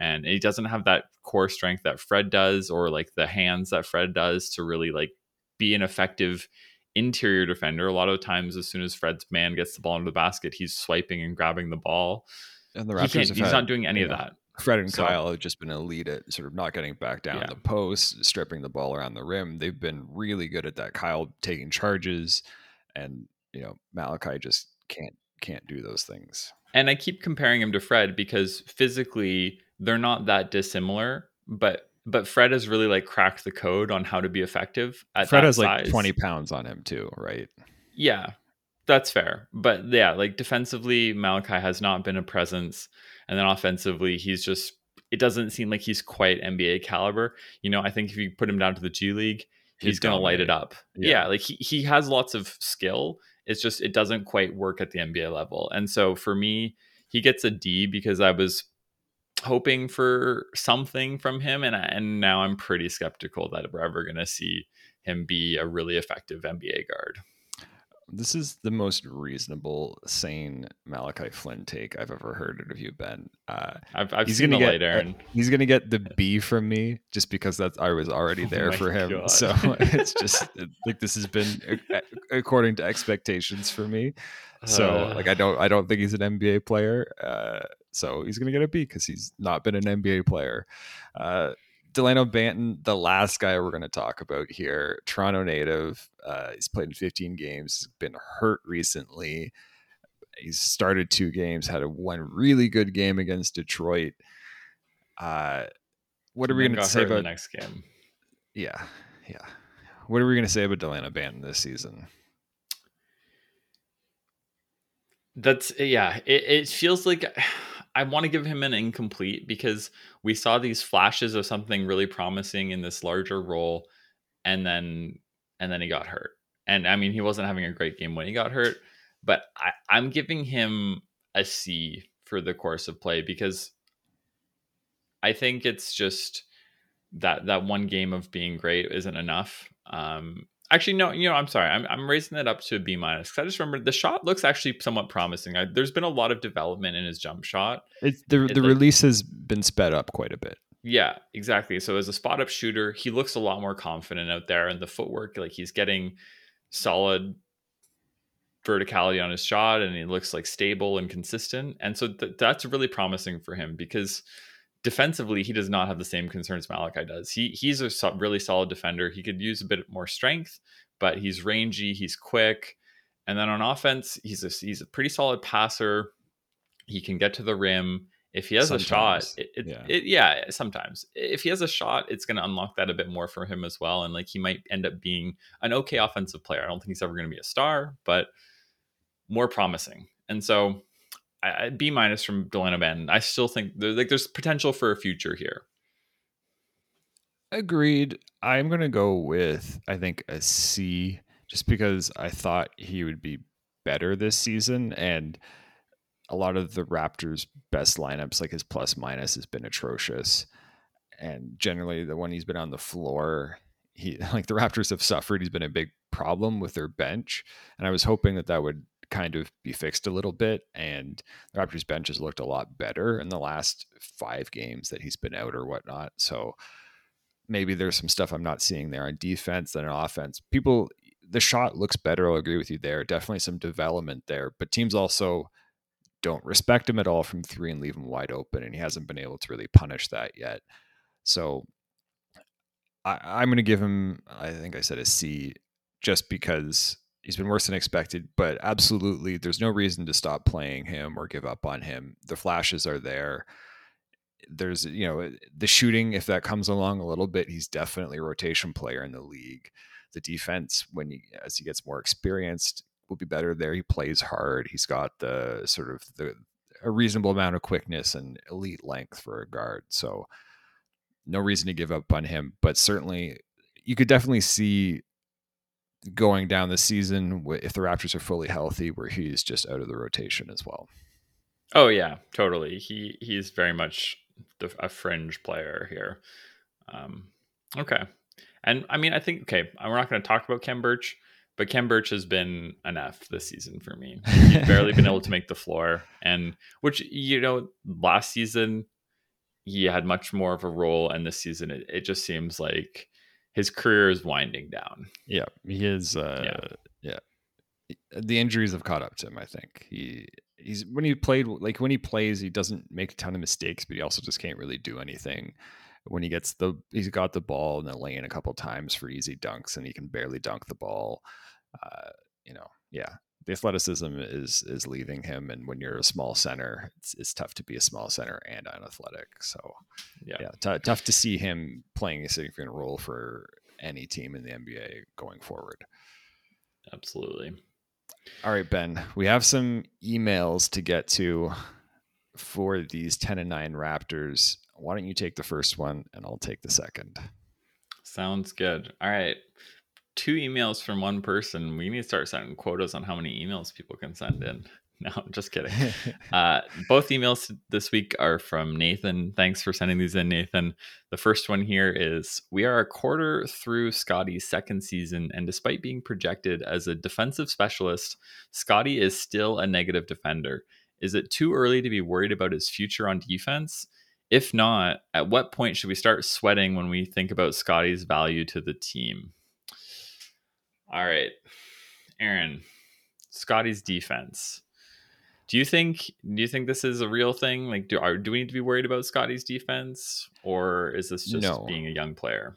And he doesn't have that core strength that Fred does, or like the hands that Fred does to really like be an effective interior defender. A lot of times, as soon as Fred's man gets the ball into the basket, he's swiping and grabbing the ball. And the Raptors he he's had, not doing any yeah. of that. Fred and so, Kyle have just been elite at sort of not getting back down yeah. the post, stripping the ball around the rim. They've been really good at that. Kyle taking charges, and you know Malachi just can't can't do those things. And I keep comparing him to Fred because physically they're not that dissimilar, but but Fred has really like cracked the code on how to be effective. At Fred has size. like twenty pounds on him too, right? Yeah, that's fair. But yeah, like defensively, Malachi has not been a presence. And then offensively, he's just it doesn't seem like he's quite NBA caliber. You know, I think if you put him down to the G League, he's, he's gonna light it up. Yeah. yeah, like he, he has lots of skill. It's just it doesn't quite work at the NBA level. And so for me, he gets a D because I was hoping for something from him and and now I'm pretty skeptical that we're ever going to see him be a really effective NBA guard. This is the most reasonable, sane Malachi Flynn take I've ever heard of you, Ben. Uh, I've, I've he's gonna get, Aaron. He's gonna get the B from me just because that's I was already oh there oh for him. God. So it's just like this has been according to expectations for me. So uh, like I don't I don't think he's an NBA player. Uh, so he's gonna get a B because he's not been an NBA player. Delano Banton, the last guy we're going to talk about here, Toronto native. Uh, he's played in 15 games. He's been hurt recently. He's started two games. Had a one really good game against Detroit. Uh, what are we going to say about the next game? Yeah, yeah. What are we going to say about Delano Banton this season? That's yeah. It, it feels like I want to give him an incomplete because we saw these flashes of something really promising in this larger role, and then and then he got hurt. And I mean, he wasn't having a great game when he got hurt, but I, I'm giving him a C for the course of play because I think it's just that that one game of being great isn't enough. Um, actually, no, you know, I'm sorry, I'm I'm raising it up to a B minus because I just remember the shot looks actually somewhat promising. I, there's been a lot of development in his jump shot. It's the it, the like, release has been sped up quite a bit. Yeah, exactly. So as a spot up shooter, he looks a lot more confident out there, and the footwork, like he's getting solid verticality on his shot, and he looks like stable and consistent. And so th- that's really promising for him because defensively, he does not have the same concerns Malachi does. He he's a so- really solid defender. He could use a bit more strength, but he's rangy, he's quick, and then on offense, he's a he's a pretty solid passer. He can get to the rim. If he has sometimes. a shot, it, it, yeah. It, yeah, sometimes if he has a shot, it's going to unlock that a bit more for him as well. And like he might end up being an okay offensive player. I don't think he's ever going to be a star, but more promising. And so I, B minus from Dalano Ben. I still think there, like there's potential for a future here. Agreed. I'm gonna go with I think a C, just because I thought he would be better this season, and a lot of the Raptors' best lineups, like his plus minus, has been atrocious, and generally the when he's been on the floor, he like the Raptors have suffered. He's been a big problem with their bench, and I was hoping that that would kind of be fixed a little bit. And the Raptors bench has looked a lot better in the last five games that he's been out or whatnot. So maybe there's some stuff I'm not seeing there on defense than on offense. People, the shot looks better. I'll agree with you there. Definitely some development there, but teams also don't respect him at all from three and leave him wide open. And he hasn't been able to really punish that yet. So I, am going to give him, I think I said a C just because he's been worse than expected, but absolutely, there's no reason to stop playing him or give up on him. The flashes are there. There's, you know, eh, the shooting, if that comes along a little bit, he's definitely a rotation player in the league. The defense, when he, as he gets more experienced, will be better there. He plays hard. He's got the sort of the a reasonable amount of quickness and elite length for a guard. So no reason to give up on him, but certainly you could definitely see going down the season if the Raptors are fully healthy, where he's just out of the rotation as well. Oh yeah, totally. He he's very much the, a fringe player here. Um, okay, and I mean, I think okay, we're not going to talk about Khem Birch, but Khem Birch has been an F this season for me. He's barely been able to make the floor, and which you know, last season he had much more of a role, and this season it, it just seems like his career is winding down. Yeah, he is. Uh, yeah. yeah, the injuries have caught up to him. I think he he's when he played like when he plays, he doesn't make a ton of mistakes, but he also just can't really do anything. When he gets the he's got the ball in the lane a couple times for easy dunks, and he can barely dunk the ball. Uh, you know, yeah, the athleticism is is leaving him, and when you're a small center, it's, it's tough to be a small center and unathletic. So, yeah, yeah t- tough to see him playing a significant role for any team in the NBA going forward. Absolutely. All right, Ben, we have some emails to get to for these 10 and 9 Raptors. Why don't you take the first one and I'll take the second? Sounds good. All right two emails from one person. We need to start setting quotas on how many emails people can send in. No, I'm just kidding. uh, both emails this week are from Nathan. Thanks for sending these in, Nathan. The first one here is We are a quarter through Scottie's second season, and despite being projected as a defensive specialist, Scottie is still a negative defender. Is it too early to be worried about his future on defense? If not, at what point should we start sweating when we think about Scottie's value to the team? All right, Aaron, Scottie's defense. Do you think do you think this is a real thing? Like, do are, do we need to be worried about Scottie's defense, or is this just no. being a young player?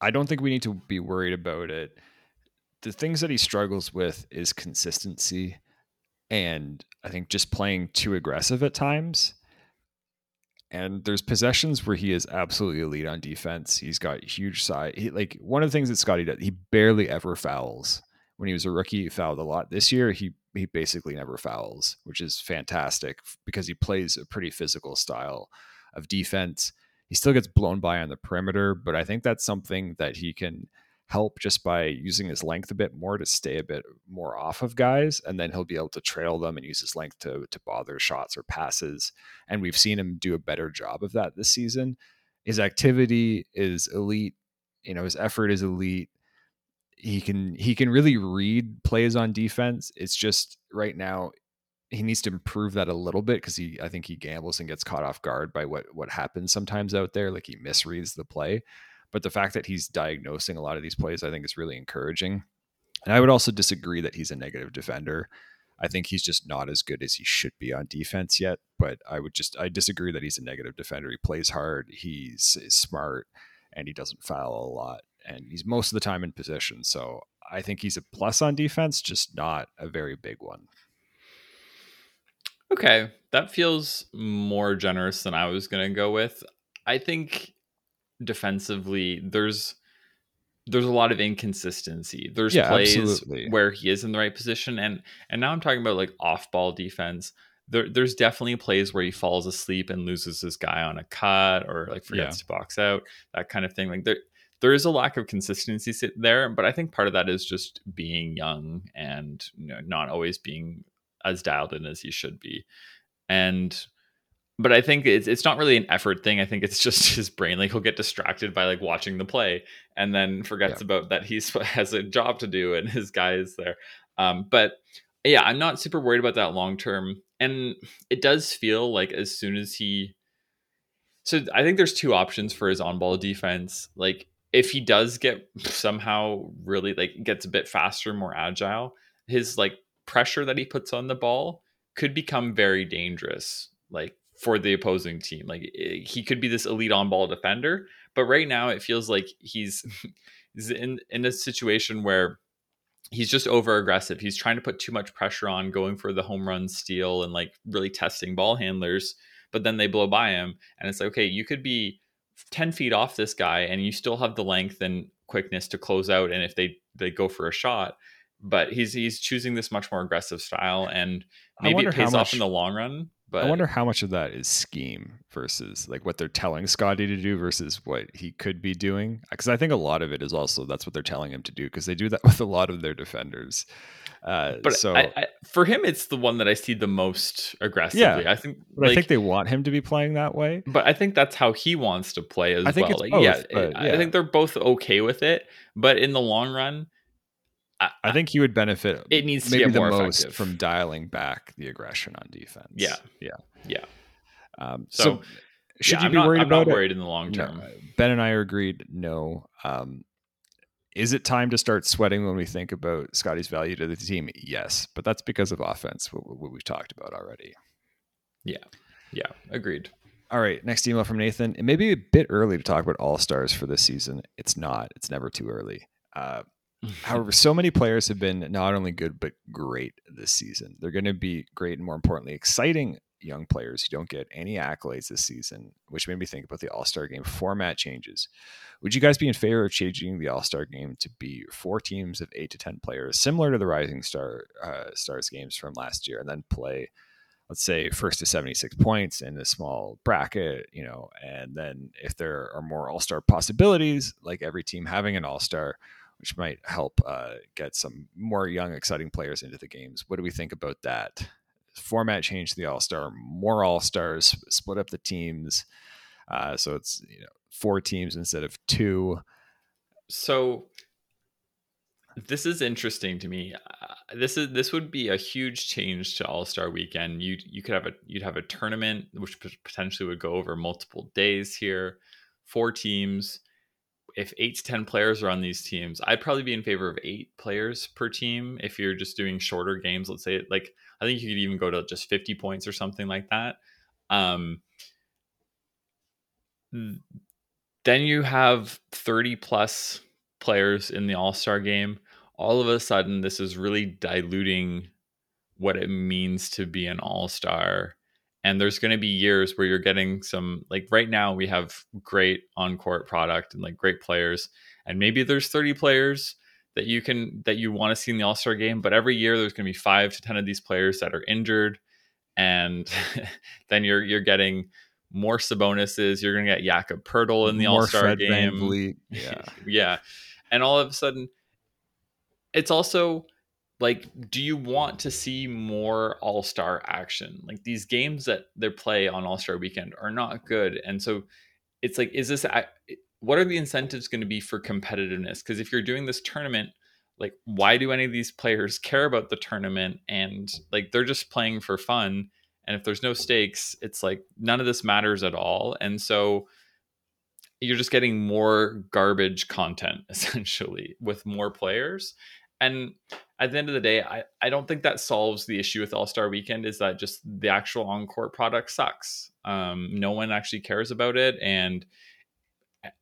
I don't think we need to be worried about it. The things that he struggles with is consistency, and I think just playing too aggressive at times. And there's possessions where he is absolutely elite on defense. He's got huge size. He, like one of the things that Scottie does, he barely ever fouls. When he was a rookie, he fouled a lot. This year, he he basically never fouls, which is fantastic because he plays a pretty physical style of defense. He still gets blown by on the perimeter, but I think that's something that he can help just by using his length a bit more to stay a bit more off of guys and then he'll be able to trail them and use his length to to bother shots or passes and we've seen him do a better job of that this season his activity is elite you know his effort is elite he can he can really read plays on defense. It's just right now he needs to improve that a little bit because he I think he gambles and gets caught off guard by what what happens sometimes out there. Like he misreads the play. But the fact that he's diagnosing a lot of these plays, I think is really encouraging. And I would also disagree that he's a negative defender. I think he's just not as good as he should be on defense yet. But I would just I disagree that he's a negative defender. He plays hard, he's, he's smart, and he doesn't foul a lot and he's most of the time in position. So I think he's a plus on defense, just not a very big one. Okay, that feels more generous than I was going to go with. I think defensively there's there's a lot of inconsistency. There's yeah, plays absolutely. where he is in the right position and and now I'm talking about like off-ball defense. There, there's definitely plays where he falls asleep and loses his guy on a cut or like forgets yeah. to box out, that kind of thing. Like there there is a lack of consistency there, but I think part of that is just being young and you know not always being as dialed in as he should be. And but I think it's it's not really an effort thing. I think it's just his brain. Like he'll get distracted by like watching the play and then forgets yeah. about that he's has a job to do and his guy is there. Um, but yeah, I'm not super worried about that long term. And it does feel like as soon as he so I think there's two options for his on ball defense. Like if he does get somehow really like gets a bit faster, more agile, his like pressure that he puts on the ball could become very dangerous, like for the opposing team. Like eh, he could be this elite on ball defender, but right now it feels like he's, he's in in a situation where he's just over aggressive. He's trying to put too much pressure on, going for the home run steal and like really testing ball handlers, but then they blow by him, and it's like okay, you could be 10 feet off this guy and you still have the length and quickness to close out and if they they go for a shot but he's he's choosing this much more aggressive style and maybe it pays much, off in the long run but I wonder how much of that is scheme versus like what they're telling Scottie to do versus what he could be doing because I think a lot of it is also that's what they're telling him to do because they do that with a lot of their defenders uh, but so I, I, for him, it's the one that I see the most aggressively. Yeah, I think. But like, I think they want him to be playing that way. But I think that's how he wants to play as I think well. Like, both, yeah, yeah, I think they're both okay with it. But in the long run, I, I think he would benefit. It needs to maybe the most effective. from dialing back the aggression on defense. Yeah, yeah, yeah. Um, so, so, should yeah, you be not, worried I'm about not worried in the long term? No. Ben and I are agreed. No. Um, is it time to start sweating when we think about Scottie's value to the team? Yes, but that's because of offense, what, what we've talked about already. Yeah, yeah, agreed. All right, next email from Nathan. It may be a bit early to talk about all stars for this season. It's not. It's never too early. Uh, however, so many players have been not only good but great this season. They're going to be great and more importantly, exciting young players who don't get any accolades this season, which made me think about the All Star game format changes. Would you guys be in favor of changing the All Star game to be four teams of eight to 10 players, similar to the Rising Star uh, Stars games from last year, and then play, let's say, first to 76 points in a small bracket, you know, and then if there are more All Star possibilities, like every team having an All Star, which might help uh, get some more young, exciting players into the games. What do we think about that? format change to the All Star, more All Stars, split up the teams. Uh, so it's you know four teams instead of two. So this is interesting to me. Uh, this is this would be a huge change to All Star Weekend. You you could have a you'd have a tournament which potentially would go over multiple days here, four teams. If eight to 10 players are on these teams, I'd probably be in favor of eight players per team if you're just doing shorter games. Let's say, like, I think you could even go to just 50 points or something like that. Um, then you have 30 plus players in the All Star game. All of a sudden, this is really diluting what it means to be an All Star and there's going to be years where you're getting some like right now we have great on court product and like great players. And maybe there's 30 players that you can that you want to see in the all-star game but every year there's going to be 5 to 10 of these players that are injured. And then you're you're getting more Sabonis's you're going to get Jakob Poeltl in the all-star Fred game. Yeah. Yeah. And all of a sudden it's also like do you want to see more all-star action? Like these games that they play on all-star weekend are not good. And so it's like is this what are the incentives going to be for competitiveness? Because if you're doing this tournament like why do any of these players care about the tournament? And like they're just playing for fun. And if there's no stakes it's like none of this matters at all. And so you're just getting more garbage content essentially with more players. And at the end of the day, I, I don't think that solves the issue with All Star Weekend. Is that just the actual on court product sucks? Um, no one actually cares about it, and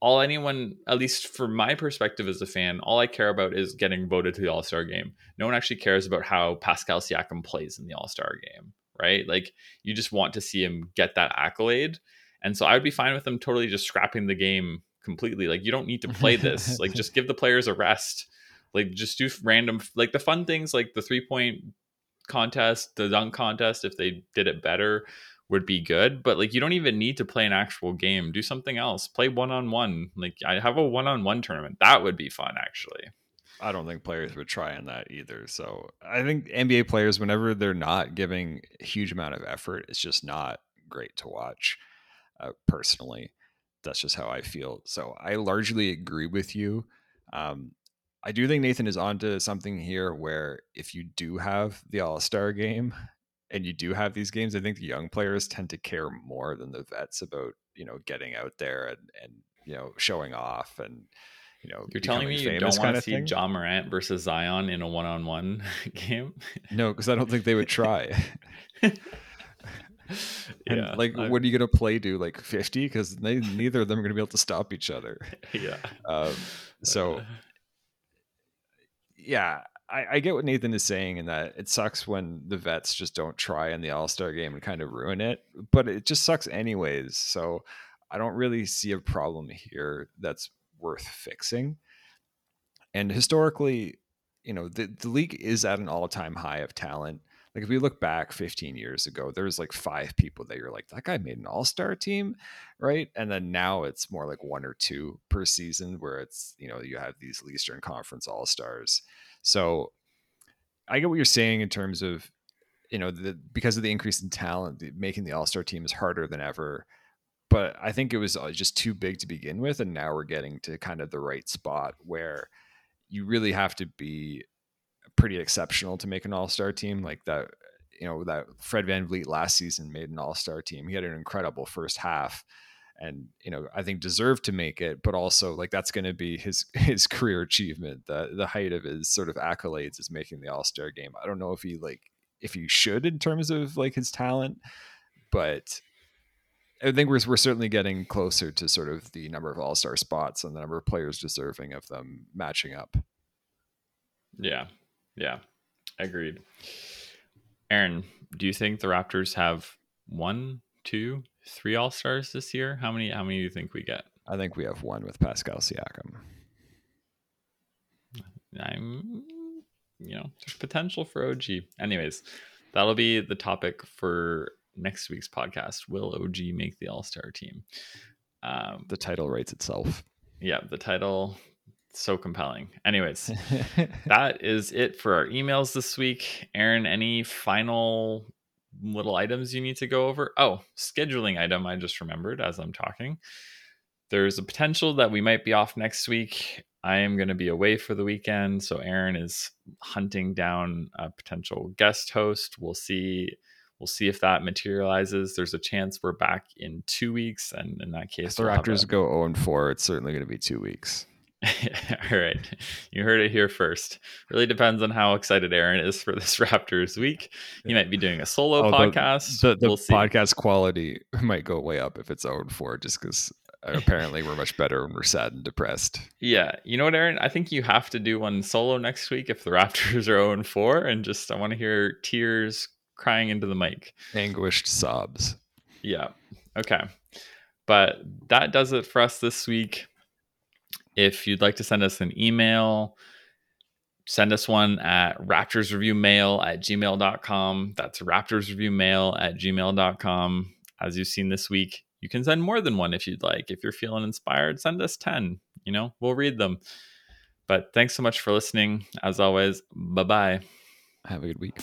all anyone, at least from my perspective as a fan, all I care about is getting voted to the All Star game. No one actually cares about how Pascal Siakam plays in the All Star game, right? Like you just want to see him get that accolade, and so I would be fine with them totally just scrapping the game completely. Like you don't need to play this. like just give the players a rest like just do random like the fun things like the three point contest, the dunk contest, if they did it better, would be good. But like you don't even need to play an actual game. Do something else. Play one on one. Like I have a one on one tournament. That would be fun actually. I don't think players would try on that either. So I think NBA players, whenever they're not giving a huge amount of effort, it's just not great to watch. Uh, personally, that's just how I feel. So I largely agree with you. Um, I do think Nathan is onto something here where if you do have the All Star game and you do have these games, I think the young players tend to care more than the vets about, you know, getting out there and, and you know, showing off and, you know, you're telling me you don't want to see Ja Morant versus Zion in a one on one game? No, because I don't think they would try. yeah, like, I'm... what are you gonna play? Do like fifty? Because neither of them are gonna be able to stop each other. Yeah. Um, so yeah, I, I, get what Nathan is saying in that it sucks when the vets just don't try in the All Star game and kind of ruin it, but it just sucks anyways. So I don't really see a problem here that's worth fixing. And historically, you know, the, the league is at an all time high of talent. Like if we look back 15 years ago, there was like five people that you're like, that guy made an all-star team, right? And then now it's more like one or two per season where it's, you know, you have these Eastern Conference all-stars. So I get what you're saying in terms of, you know, the because of the increase in talent, the, making the all-star team is harder than ever. But I think it was uh, just too big to begin with. And now we're getting to kind of the right spot where you really have to be pretty exceptional to make an all-star team like that you know that Fred Van VanVleet last season made an all-star team. He had an incredible first half and you know I think deserved to make it but also like that's going to be his his career achievement. The the height of his sort of accolades is making the all-star game. I don't know if he like if he should in terms of like his talent but I think we're, we're certainly getting closer to sort of the number of all-star spots and the number of players deserving of them matching up. Yeah yeah, agreed. Aaron, do you think the Raptors have one, two, three All Stars this year? How many? How many do you think we get? I think we have one with Pascal Siakam. I'm, you know, there's potential for OG. Anyways, that'll be the topic for next week's podcast. Will OG make the All Star team? Um, the title writes itself. Yeah, the title so compelling. Anyways, that is it for our emails this week. Aaron, any final little items you need to go over? Oh, scheduling item I just remembered as I'm talking. There's a potential that we might be off next week. I am going to be away for the weekend, so Aaron is hunting down a potential guest host. We'll see We'll see if that materializes. There's a chance we're back in two weeks, and in that case, if the we'll Raptors a... go 0 and 4, it's certainly going to be two weeks. All right. You heard it here first. Really depends on how excited Aaron is for this Raptors week. He might be doing a solo oh, podcast. The, the, the we'll podcast quality might go way up if it's 0 and 4 just because uh, apparently we're much better when we're sad and depressed. Yeah. You know what, Aaron? I think you have to do one solo next week if the Raptors are 0 and 4 and just I want to hear tears crying into the mic. Anguished sobs. Yeah. Okay. But that does it for us this week. If you'd like to send us an email, send us one at raptorsreviewmail at gmail.com. That's raptorsreviewmail at gmail.com. As you've seen this week, you can send more than one if you'd like. If you're feeling inspired, send us 10. You know, we'll read them. But thanks so much for listening. As always, bye bye. Have a good week.